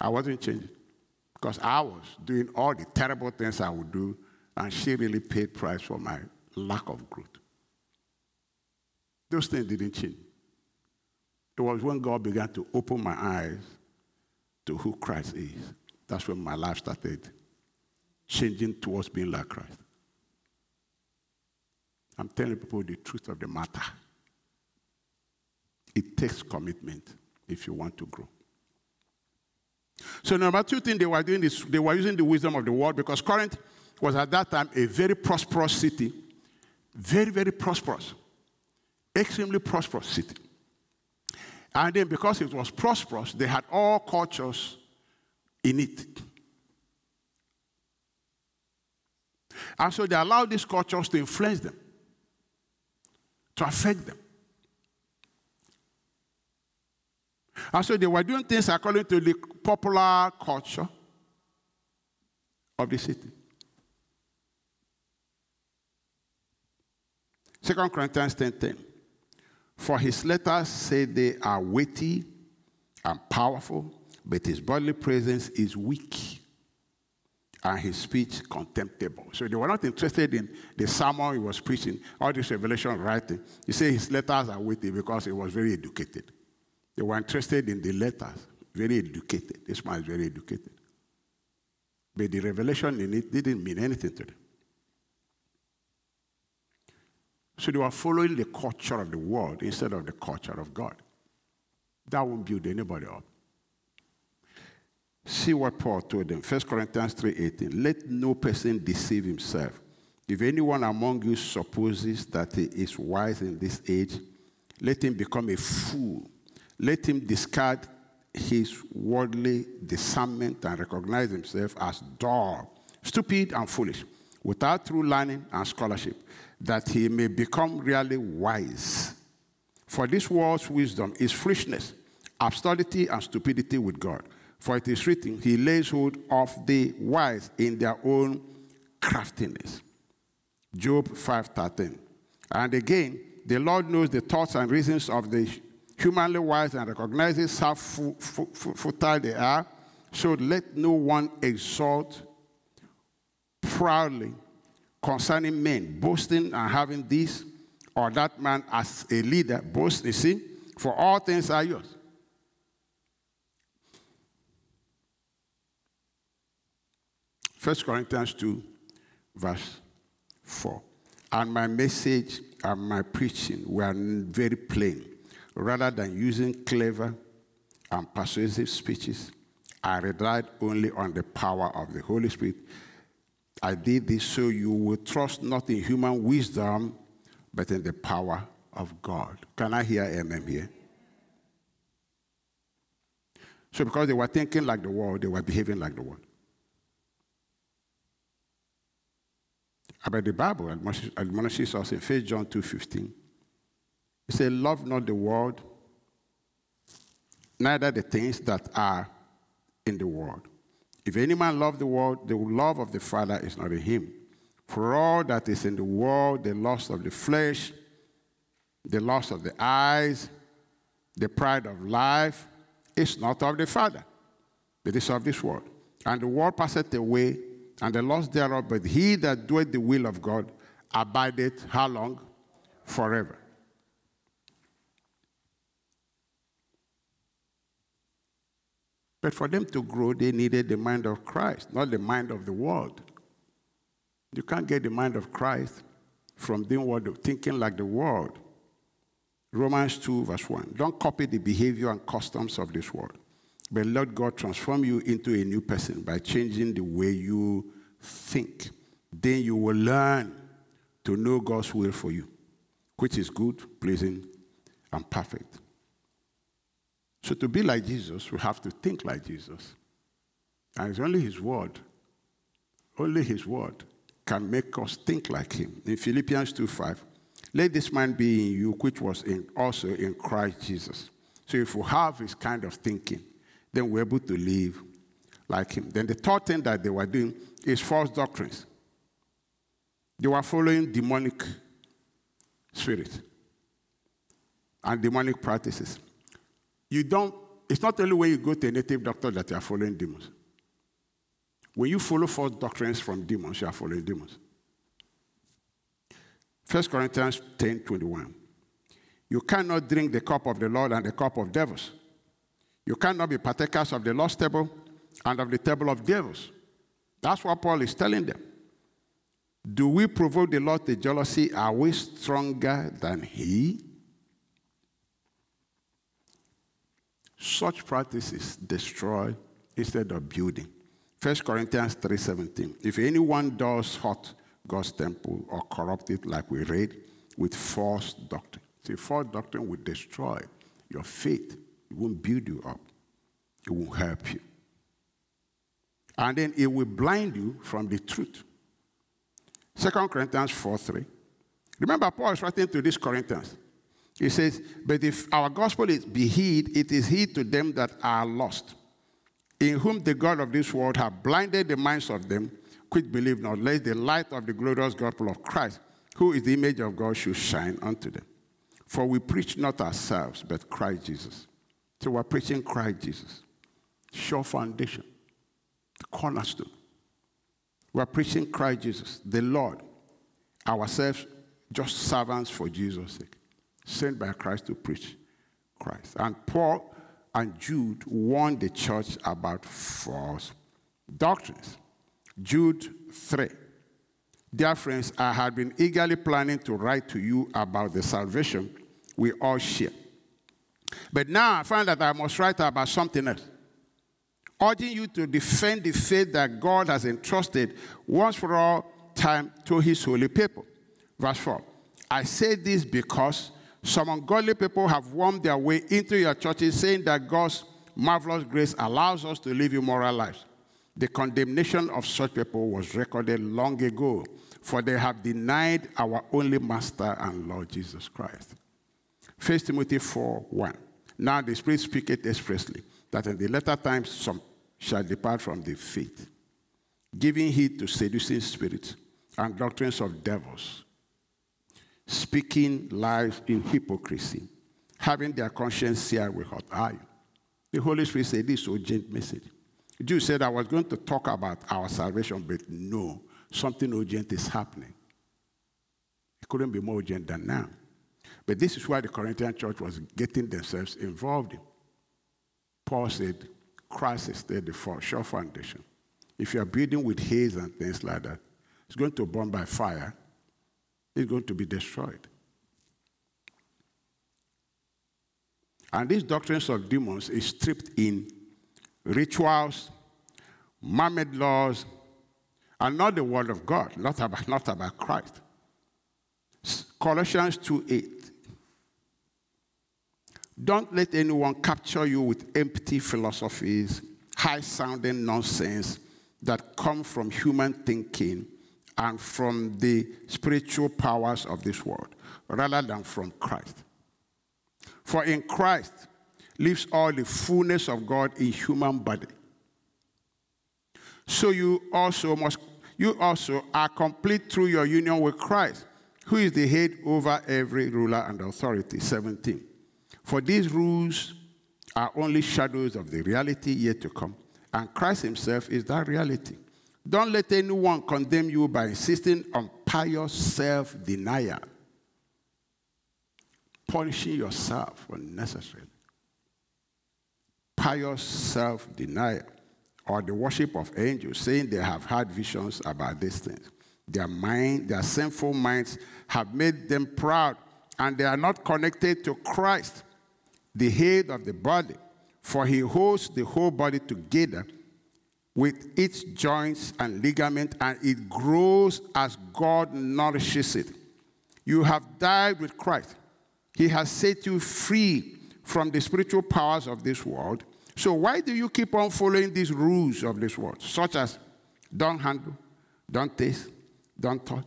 I wasn't changing. Because I was doing all the terrible things I would do, and she really paid price for my lack of growth. Those things didn't change. It was when God began to open my eyes to who Christ is. That's when my life started changing towards being like Christ. I'm telling people the truth of the matter. It takes commitment if you want to grow. So, number two thing they were doing is they were using the wisdom of the world because Corinth was at that time a very prosperous city. Very, very prosperous. Extremely prosperous city. And then because it was prosperous, they had all cultures in it. And so they allowed these cultures to influence them, to affect them. And so they were doing things according to the popular culture of the city. Second Corinthians 10:10. 10, 10. For his letters say they are weighty and powerful, but his bodily presence is weak and his speech contemptible. So they were not interested in the sermon he was preaching, all this revelation writing. You say his letters are weighty because he was very educated. They were interested in the letters, very educated. This man is very educated. But the revelation in it didn't mean anything to them. So they were following the culture of the world instead of the culture of God. That won't build anybody up. See what Paul told them. 1 Corinthians 3:18. Let no person deceive himself. If anyone among you supposes that he is wise in this age, let him become a fool let him discard his worldly discernment and recognize himself as dull, stupid, and foolish, without true learning and scholarship, that he may become really wise. For this world's wisdom is foolishness, absurdity, and stupidity with God. For it is written, He lays hold of the wise in their own craftiness. Job 5:13. And again, the Lord knows the thoughts and reasons of the humanly wise and recognizes how futile they are. So let no one exalt proudly concerning men, boasting and having this or that man as a leader. Boast, you see, for all things are yours. First Corinthians 2, verse 4. And my message and my preaching were very plain rather than using clever and persuasive speeches, I relied only on the power of the Holy Spirit. I did this so you will trust not in human wisdom, but in the power of God. Can I hear amen here? So, because they were thinking like the world, they were behaving like the world. About the Bible admonishes us in 1 John 2.15 he said, Love not the world, neither the things that are in the world. If any man love the world, the love of the Father is not in him. For all that is in the world, the lust of the flesh, the lust of the eyes, the pride of life, is not of the Father, but is of this world. And the world passeth away, and the lust thereof, but he that doeth the will of God abideth how long? Forever. But for them to grow, they needed the mind of Christ, not the mind of the world. You can't get the mind of Christ from doing what thinking like the world. Romans 2, verse 1. Don't copy the behavior and customs of this world, but let God transform you into a new person by changing the way you think. Then you will learn to know God's will for you, which is good, pleasing, and perfect. So to be like Jesus, we have to think like Jesus. And it's only His Word, only His Word can make us think like Him. In Philippians 2 5, let this mind be in you, which was in, also in Christ Jesus. So if we have this kind of thinking, then we're able to live like Him. Then the third thing that they were doing is false doctrines. They were following demonic spirit and demonic practices. You don't, it's not only when you go to a native doctor that you are following demons. When you follow false doctrines from demons, you are following demons. 1 Corinthians 10 21. You cannot drink the cup of the Lord and the cup of devils. You cannot be partakers of the Lord's table and of the table of devils. That's what Paul is telling them. Do we provoke the Lord to jealousy? Are we stronger than He? Such practices destroy instead of building. 1 Corinthians 3:17. If anyone does hurt God's temple or corrupt it like we read with false doctrine. See, false doctrine will destroy your faith. It won't build you up. It won't help you. And then it will blind you from the truth. 2 Corinthians 4 3. Remember, Paul is writing to these Corinthians. He says, But if our gospel is be hid, it is hid to them that are lost, in whom the God of this world have blinded the minds of them which believe not, lest the light of the glorious gospel of Christ, who is the image of God, should shine unto them. For we preach not ourselves, but Christ Jesus. So we're preaching Christ Jesus. Sure foundation, the cornerstone. We're preaching Christ Jesus, the Lord, ourselves just servants for Jesus' sake, sent by Christ to preach Christ. And Paul and Jude warned the church about false doctrines. Jude 3. Dear friends, I had been eagerly planning to write to you about the salvation we all share. But now I find that I must write about something else urging you to defend the faith that God has entrusted once for all time to his holy people. Verse 4 I say this because some ungodly people have wormed their way into your churches, saying that God's marvelous grace allows us to live immoral lives. The condemnation of such people was recorded long ago, for they have denied our only Master and Lord Jesus Christ. 1 Timothy 4 1. Now the Spirit speaketh expressly that in the latter times some shall depart from the faith, giving heed to seducing spirits and doctrines of devils, speaking lies in hypocrisy, having their conscience seared with hot iron. The Holy Spirit said this urgent message. Jude said I was going to talk about our salvation, but no, something urgent is happening. It couldn't be more urgent than now. But this is why the Corinthian church was getting themselves involved in. Paul said, Christ is there, the sure foundation. If you are building with haze and things like that, it's going to burn by fire. It's going to be destroyed. And these doctrines of demons is stripped in rituals, man-made laws, and not the word of God, not about, not about Christ. Colossians 2 8. Don't let anyone capture you with empty philosophies, high sounding nonsense that come from human thinking and from the spiritual powers of this world, rather than from Christ. For in Christ lives all the fullness of God in human body. So you also must you also are complete through your union with Christ, who is the head over every ruler and authority. 17. For these rules are only shadows of the reality yet to come, and Christ Himself is that reality. Don't let anyone condemn you by insisting on pious self denial, punishing yourself unnecessarily. Pious self denial, or the worship of angels, saying they have had visions about these things. Their mind, their sinful minds have made them proud, and they are not connected to Christ the head of the body, for he holds the whole body together with its joints and ligament, and it grows as God nourishes it. You have died with Christ. He has set you free from the spiritual powers of this world. So, why do you keep on following these rules of this world, such as don't handle, don't taste, don't touch?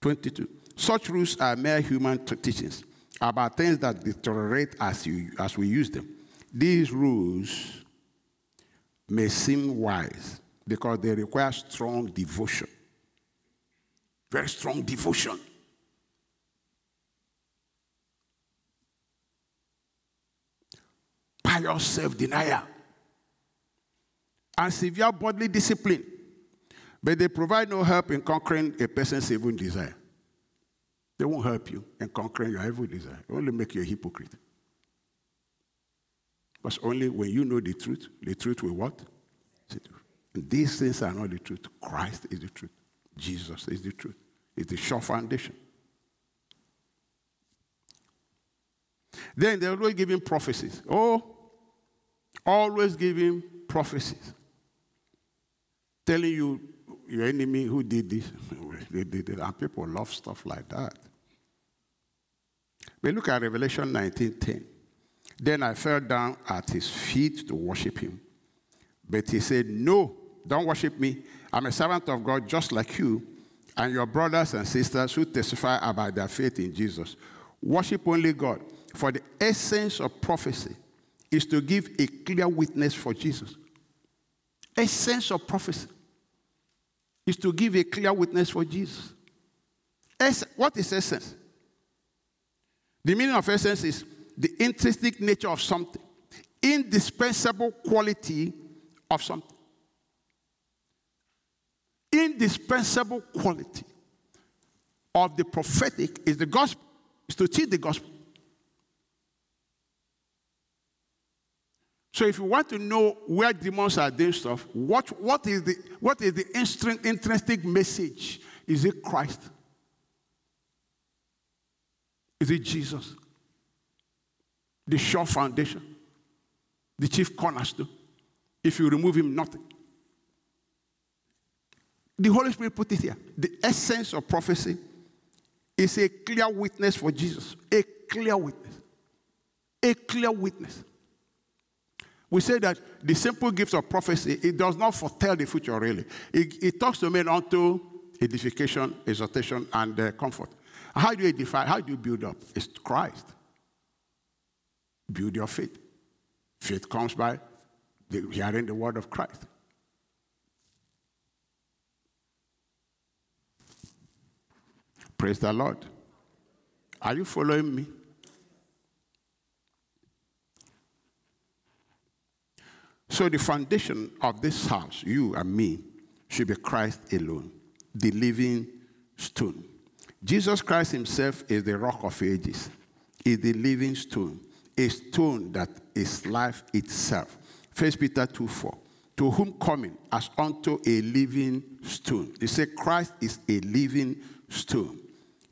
22. Such rules are mere human teachings about things that deteriorate as, you, as we use them. These rules may seem wise because they require strong devotion. Very strong devotion. pious self denial and severe bodily discipline, but they provide no help in conquering a person's evil desire. They won't help you in conquering your evil desire, they only make you a hypocrite. But only when you know the truth, the truth will what? And these things are not the truth. Christ is the truth. Jesus is the truth. It's the sure foundation. Then they're always giving prophecies. Oh, always giving prophecies. Telling you your enemy who did this, *laughs* they did it. And people love stuff like that. But look at Revelation 19:10. Then I fell down at his feet to worship him. But he said, No, don't worship me. I'm a servant of God just like you and your brothers and sisters who testify about their faith in Jesus. Worship only God. For the essence of prophecy is to give a clear witness for Jesus. Essence of prophecy is to give a clear witness for Jesus. Es- what is essence? The meaning of essence is the intrinsic nature of something, indispensable quality of something. Indispensable quality of the prophetic is the gospel, is to teach the gospel. So if you want to know where demons are doing stuff, what, what is the, what is the intrinsic message? Is it Christ? Is it Jesus? The sure foundation, the chief cornerstone. If you remove him, nothing. The Holy Spirit put it here. The essence of prophecy is a clear witness for Jesus. A clear witness. A clear witness. We say that the simple gift of prophecy, it does not foretell the future really. It, it talks to men unto edification, exhortation, and uh, comfort. How do you edify? How do you build up? It's Christ. Build your faith. Faith comes by the, hearing the word of Christ. Praise the Lord. Are you following me? So, the foundation of this house, you and me, should be Christ alone, the living stone. Jesus Christ Himself is the rock of ages, is the living stone, a stone that is life itself. 1 Peter 2 4. To whom coming as unto a living stone. They say Christ is a living stone,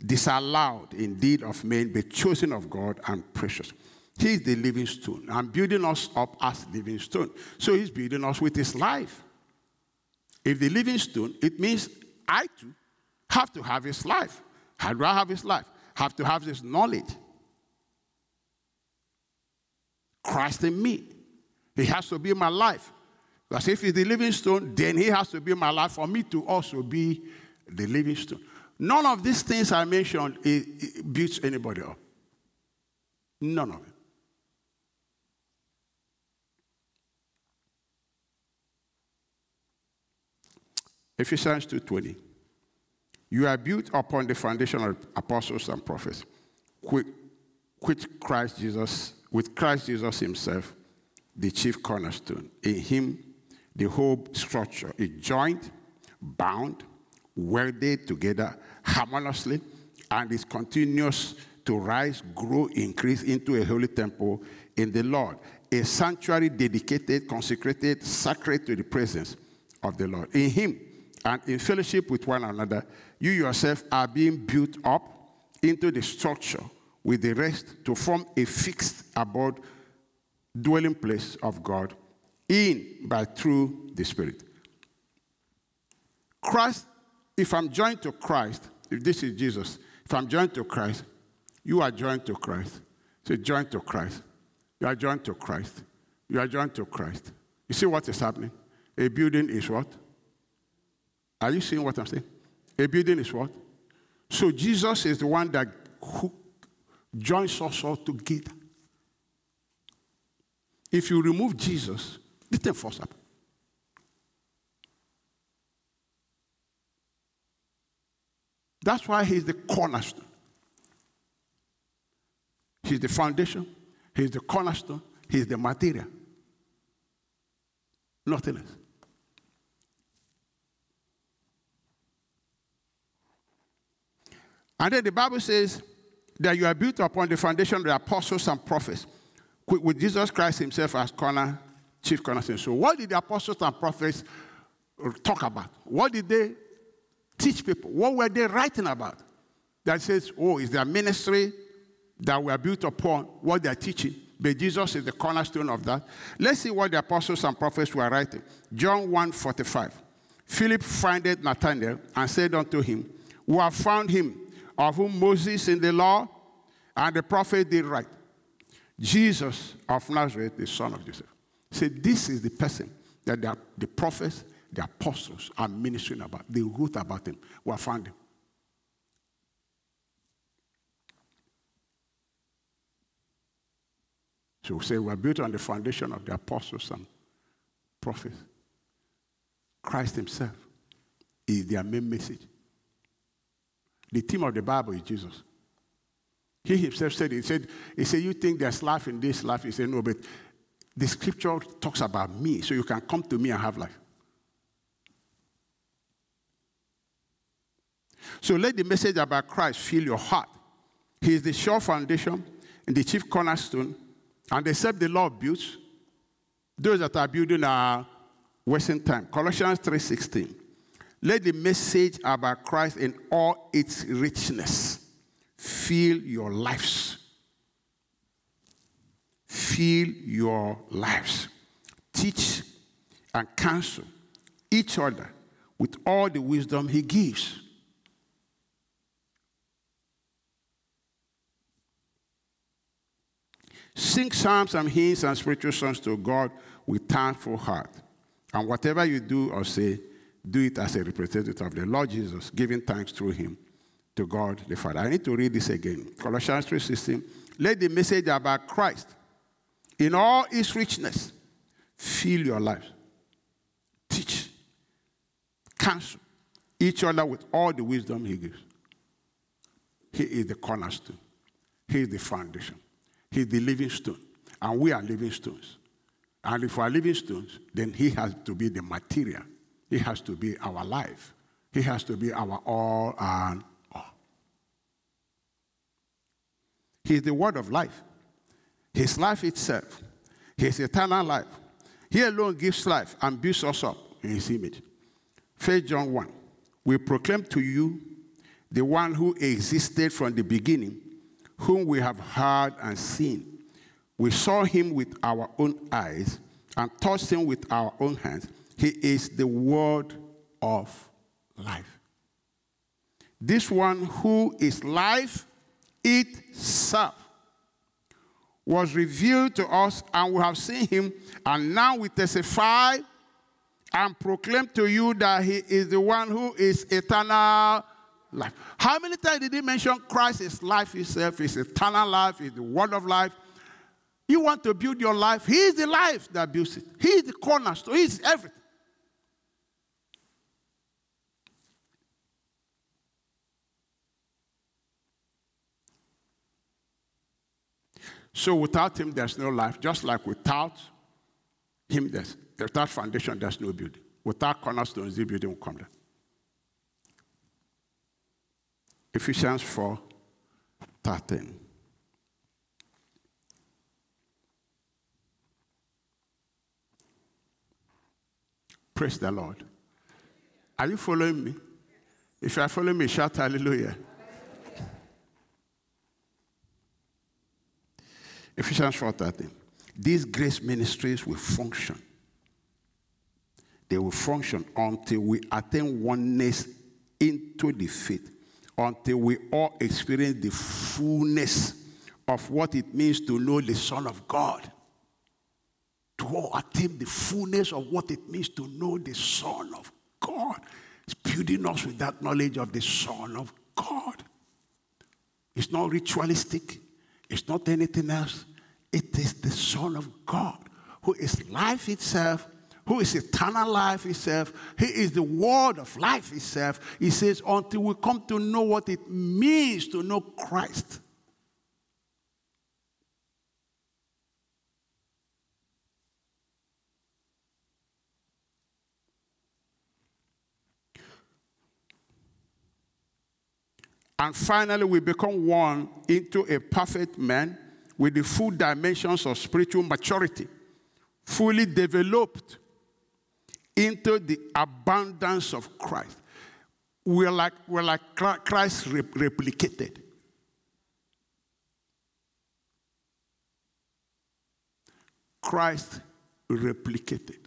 disallowed indeed of men, but chosen of God and precious. He is the living stone and building us up as living stone. So he's building us with his life. If the living stone, it means I too have to have his life. How do I have his life? Have to have his knowledge. Christ in me. He has to be my life. Because if he's the living stone, then he has to be my life for me to also be the living stone. None of these things I mentioned it, anybody up. None of it. Ephesians 2:20. You are built upon the foundation of apostles and prophets, with Christ Jesus, with Christ Jesus Himself, the chief cornerstone. In Him, the whole structure is joined, bound, welded together harmoniously, and is continuous to rise, grow, increase into a holy temple in the Lord, a sanctuary dedicated, consecrated, sacred to the presence of the Lord. In Him, and in fellowship with one another, you yourself are being built up into the structure with the rest to form a fixed abode dwelling place of God in by through the Spirit. Christ, if I'm joined to Christ, if this is Jesus, if I'm joined to Christ, you are joined to Christ. So joined to Christ. You are joined to Christ. You are joined to Christ. You see what is happening? A building is what? Are you seeing what I'm saying? A building is what? So Jesus is the one that who joins us all together. If you remove Jesus, the thing falls up. That's why he's the cornerstone. He's the foundation. He's the cornerstone. He's the material. Nothing else. And then the Bible says that you are built upon the foundation of the apostles and prophets, with Jesus Christ himself as corner, chief cornerstone. So, what did the apostles and prophets talk about? What did they teach people? What were they writing about? That says, oh, is their ministry that we are built upon what they are teaching. But Jesus is the cornerstone of that. Let's see what the apostles and prophets were writing. John 1 45. Philip findeth Nathanael and said unto him, We have found him of whom Moses in the law and the prophet did write. Jesus of Nazareth, the son of Joseph. Say, this is the person that the, the prophets, the apostles are ministering about. They wrote about him. We have found him. So we say we're built on the foundation of the apostles and prophets. Christ himself is their main message. The theme of the Bible is Jesus. He himself said, he said, he said, you think there's life in this life? He said, no, but the scripture talks about me, so you can come to me and have life. So let the message about Christ fill your heart. He is the sure foundation and the chief cornerstone, and except the Lord builds, those that are building are wasting time. Colossians 3:16. Let the message about Christ in all its richness fill your lives. Fill your lives. Teach and counsel each other with all the wisdom he gives. Sing psalms and hymns and spiritual songs to God with thankful heart. And whatever you do or say, do it as a representative of the Lord Jesus, giving thanks through him to God the Father. I need to read this again. Colossians 3:16. Let the message about Christ in all its richness fill your lives. Teach, counsel each other with all the wisdom he gives. He is the cornerstone. He is the foundation. He is the living stone. And we are living stones. And if we are living stones, then he has to be the material he has to be our life. He has to be our all and all. He's the word of life. His life itself. His eternal life. He alone gives life and builds us up in his image. 1 John 1. We proclaim to you the one who existed from the beginning, whom we have heard and seen. We saw him with our own eyes and touched him with our own hands he is the word of life. This one who is life itself was revealed to us, and we have seen him, and now we testify and proclaim to you that he is the one who is eternal life. How many times did he mention Christ is life itself, is eternal life, is the word of life? You want to build your life, he is the life that builds it. He is the cornerstone, he is everything. So without him, there's no life. Just like without him, there's, without foundation, there's no building. Without cornerstones, the building will come down. Ephesians 4 13. Praise the Lord. Are you following me? If you are following me, shout hallelujah. Ephesians 4:13. These grace ministries will function. They will function until we attain oneness into the faith, until we all experience the fullness of what it means to know the Son of God. To all attain the fullness of what it means to know the Son of God. It's building us with that knowledge of the Son of God. It's not ritualistic. It's not anything else. It is the Son of God who is life itself, who is eternal life itself. He is the word of life itself. He says, until we come to know what it means to know Christ. And finally, we become one into a perfect man with the full dimensions of spiritual maturity, fully developed into the abundance of Christ. We're like, we're like Christ replicated. Christ replicated.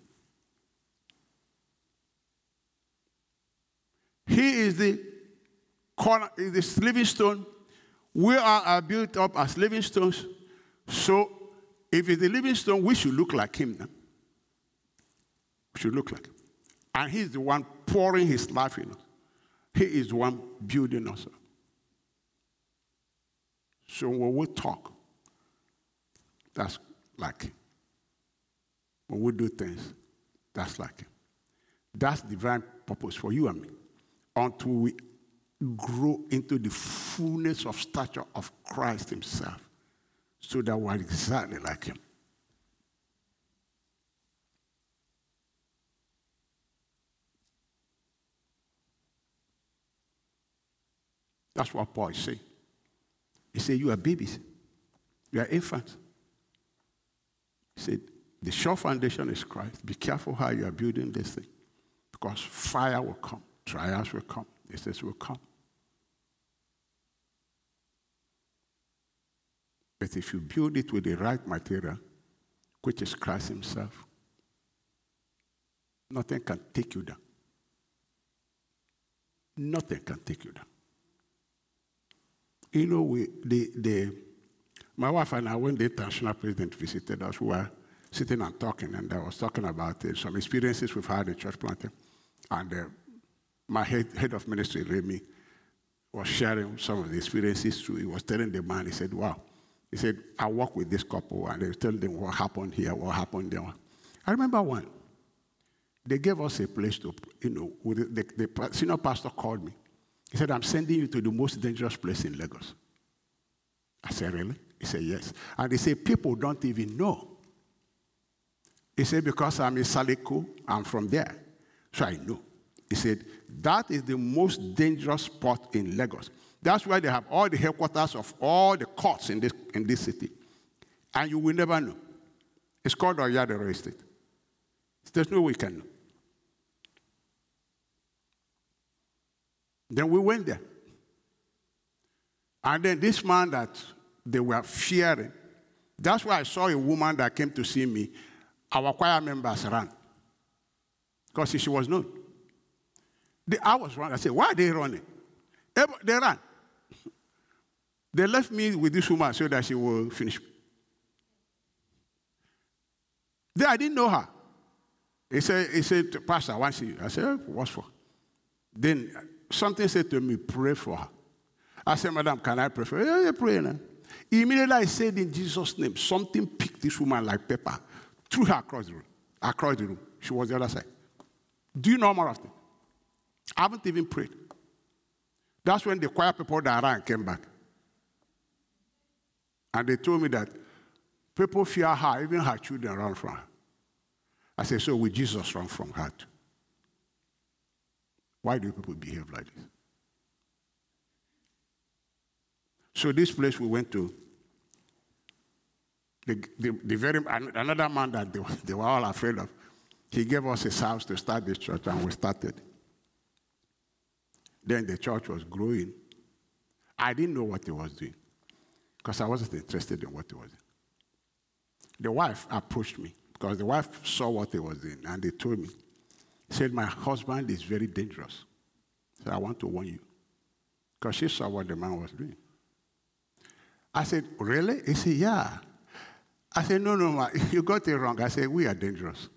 He is the corner, is the living stone. We are, are built up as living stones. So if he's the living stone, we should look like him now. We should look like him. And he's the one pouring his life in us. He is the one building us up. So when we talk, that's like him. When we do things, that's like him. That's divine purpose for you and me. Until we grow into the fullness of stature of Christ Himself, so that we're exactly like Him. That's what Paul saying. He said, You are babies, you are infants. He said, The sure foundation is Christ. Be careful how you are building this thing, because fire will come, trials will come, this will come. But if you build it with the right material, which is Christ Himself, nothing can take you down. Nothing can take you down. You know, we, the, the, my wife and I, when the international president visited us, we were sitting and talking, and I was talking about uh, some experiences we've had in church planting. And uh, my head, head of ministry, Remy, was sharing some of the experiences. Too. He was telling the man, he said, Wow. He said, I work with this couple, and they tell them what happened here, what happened there. I remember one. They gave us a place to, you know, the, the, the senior pastor called me. He said, I'm sending you to the most dangerous place in Lagos. I said, Really? He said, Yes. And he said, People don't even know. He said, Because I'm in Saleko, I'm from there. So I know. He said, That is the most dangerous spot in Lagos. That's why they have all the headquarters of all the courts in this, in this city. And you will never know. It's called Oyadero Estate. There's no way you can know. Then we went there. And then this man that they were fearing, that's why I saw a woman that came to see me. Our choir members ran because she was known. I was running. I said, Why are they running? They ran. They left me with this woman so that she will finish. Then I didn't know her. He said, he said Pastor, see you. I said, oh, What's for? Then something said to me, Pray for her. I said, Madam, can I pray for her? Yeah, yeah, pray now. Immediately I said in Jesus' name, something picked this woman like pepper, threw her across the room. Across the room. She was the other side. Do you know more of them? I haven't even prayed. That's when the choir people that ran came back. And they told me that people fear her, even her children run from her. I said, so will Jesus run from her too? Why do people behave like this? So this place we went to, the, the, the very another man that they, they were all afraid of, he gave us his house to start this church, and we started. Then the church was growing. I didn't know what he was doing because I wasn't interested in what he was doing. The wife approached me because the wife saw what he was doing and they told me, said, My husband is very dangerous. So I want to warn you. Because she saw what the man was doing. I said, Really? He said, Yeah. I said, No, no, ma, *laughs* you got it wrong. I said, We are dangerous.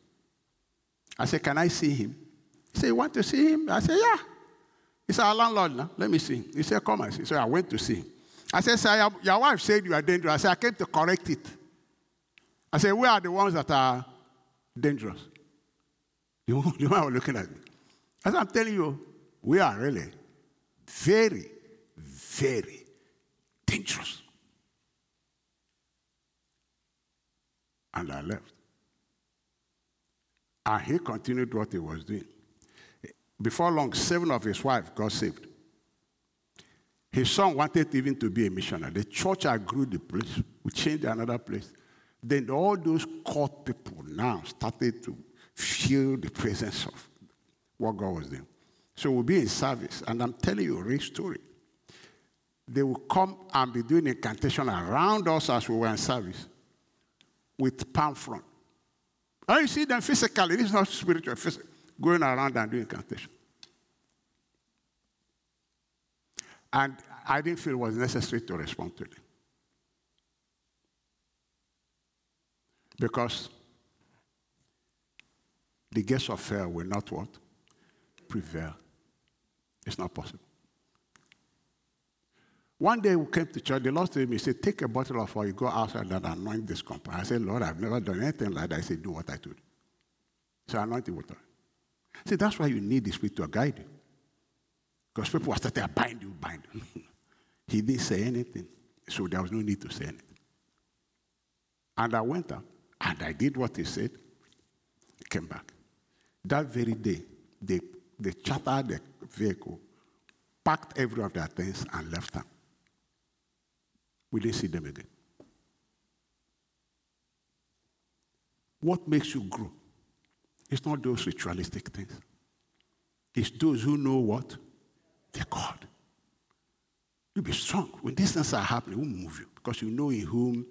I said, Can I see him? He said, You want to see him? I said, Yeah. He said, Our landlord now. Let me see. He said, Come and see. So I went to see. I said, Sir, your, wife said you are dangerous. I said, I came to correct it. I said, We are the ones that are dangerous. You, you are looking at me. I said, I'm telling you, we are really very, very dangerous. And I left. And he continued what he was doing. Before long, seven of his wives got saved. His son wanted even to be a missionary. The church agreed the place. We changed another place. Then all those court people now started to feel the presence of what God was doing. So we'll be in service, and I'm telling you a real story. They will come and be doing incantation around us as we were in service with palm front. And you see them physically, this is not spiritual, physical, going around and doing incantation. And I didn't feel it was necessary to respond to them. Because the gates of hell will not what? Prevail. It's not possible. One day we came to church, the Lord told me, He said, Take a bottle of oil, go outside and anoint this compound. I said, Lord, I've never done anything like that. I said, Do what I told you. So anoint it with oil. See, that's why you need the Spirit to guide you. Because people were starting to bind you, bind you. *laughs* he didn't say anything. So there was no need to say anything. And I went up and I did what he said. came back. That very day, they, they chartered the vehicle, packed every of their things, and left them. We didn't see them again. What makes you grow? It's not those ritualistic things. It's those who know what? They're God. You be strong. When these things are happening, will move you because you know in whom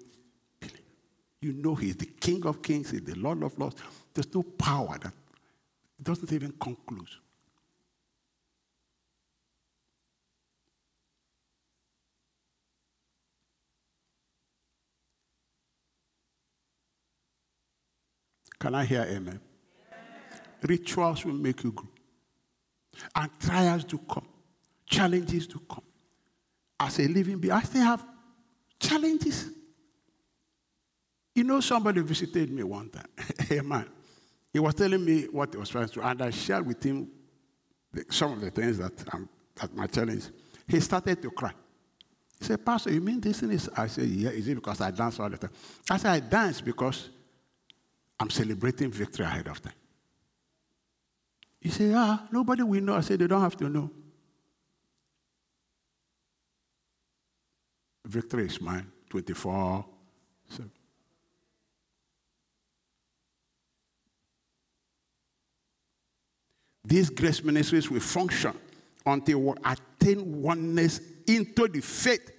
you know He's the King of Kings, He's the Lord of Lords. There's no power that doesn't even conclude. Can I hear amen? amen? Rituals will make you grow. And trials do come, challenges to come. As a living being, I still have challenges. You know, somebody visited me one time, *laughs* a man. He was telling me what he was trying to, and I shared with him some of the things that, um, that my challenge. He started to cry. He said, Pastor, you mean this is? I said, Yeah, is it because I dance all the time? I said, I dance because I'm celebrating victory ahead of time. He said, Ah, nobody will know. I said, They don't have to know. Victory is mine 24 7. These grace ministries will function until we attain oneness into the faith,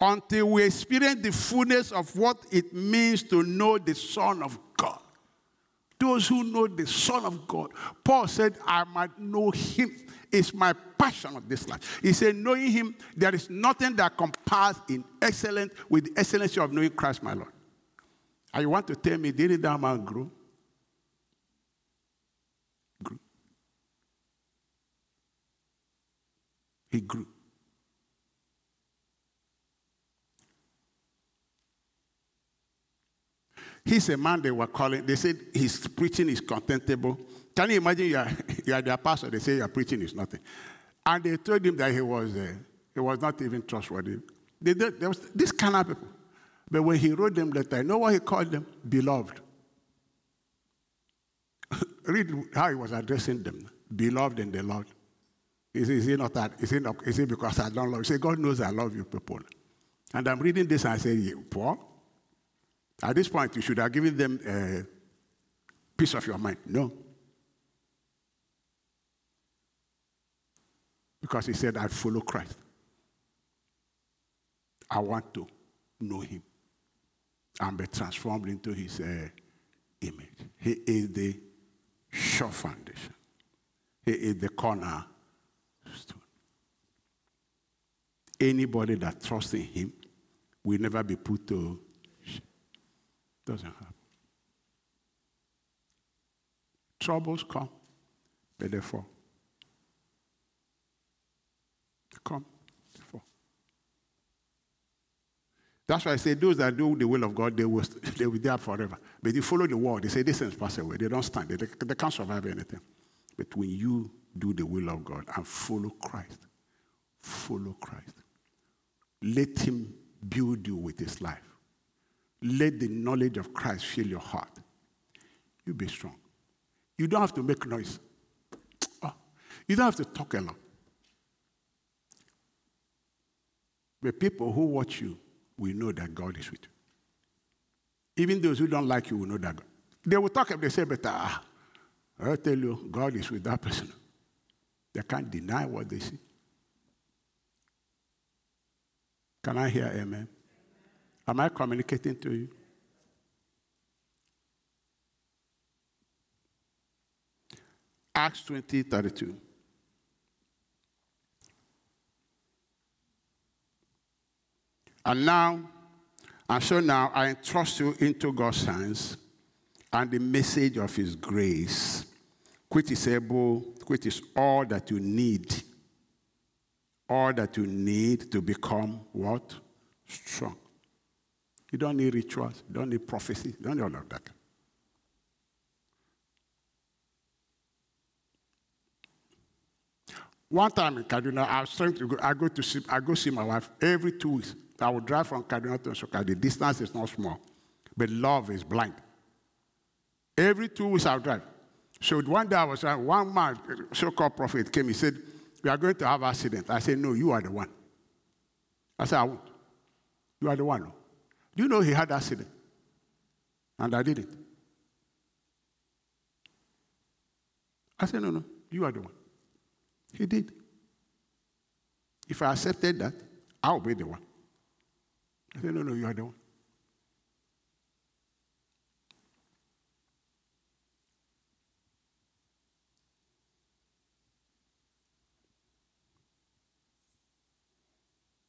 until we experience the fullness of what it means to know the Son of. Those who know the Son of God, Paul said, I might know him. It's my passion of this life. He said, knowing him, there is nothing that compares in excellence with the excellency of knowing Christ, my Lord. And you want to tell me, didn't that man grow? He grew. He's a man they were calling, they said his preaching is contemptible. Can you imagine you are, *laughs* you are their pastor, they say your preaching is nothing. And they told him that he was, uh, he was not even trustworthy. They, there was this kind of people. But when he wrote them letter, you know what he called them? Beloved. *laughs* Read how he was addressing them. Beloved in the Lord. Is, is it not that? Is it, not, is because I don't love you? Say, God knows I love you people. And I'm reading this and I say, Paul, at this point, you should have given them a piece of your mind. No. Because he said, I follow Christ. I want to know him and be transformed into his uh, image. He is the sure foundation. He is the corner Anybody that trusts in him will never be put to doesn't happen. Troubles come, but they fall. They come, they fall. That's why I say those that do the will of God, they will, *laughs* they will be there forever. But you follow the world, they say this things pass away. They don't stand. They, they can't survive anything. But when you do the will of God and follow Christ, follow Christ. Let him build you with his life. Let the knowledge of Christ fill your heart. You be strong. You don't have to make noise. Oh, you don't have to talk a lot. The people who watch you will know that God is with you. Even those who don't like you will know that God. They will talk and they say, but ah, I tell you, God is with that person. They can't deny what they see. Can I hear amen? Am I communicating to you? Acts 20 32. And now, and so now I entrust you into God's hands and the message of his grace, which is able, which is all that you need. All that you need to become what? Strong. You don't need rituals, you don't need prophecy, you don't need all of that. One time in Kaduna, I was trying to go, I go to see, I go see my wife every two weeks. I would drive from Kaduna to Nsukka. The distance is not small, but love is blind. Every two weeks I'll drive. So one day I was uh, one man, so-called prophet, came. He said, "We are going to have accident." I said, "No, you are the one." I said, "I won't. You are the one." Do you know he had accident? And I did it. I said, "No, no, you are the one." He did. If I accepted that, I'll be the one. I said, No, no, you are the one.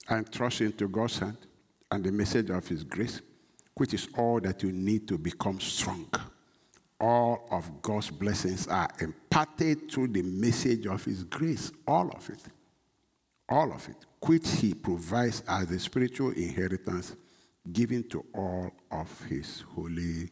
And trust into God's hand and the message of His grace, which is all that you need to become strong. All of God's blessings are imparted through the message of His grace. All of it. All of it which he provides as a spiritual inheritance given to all of his holy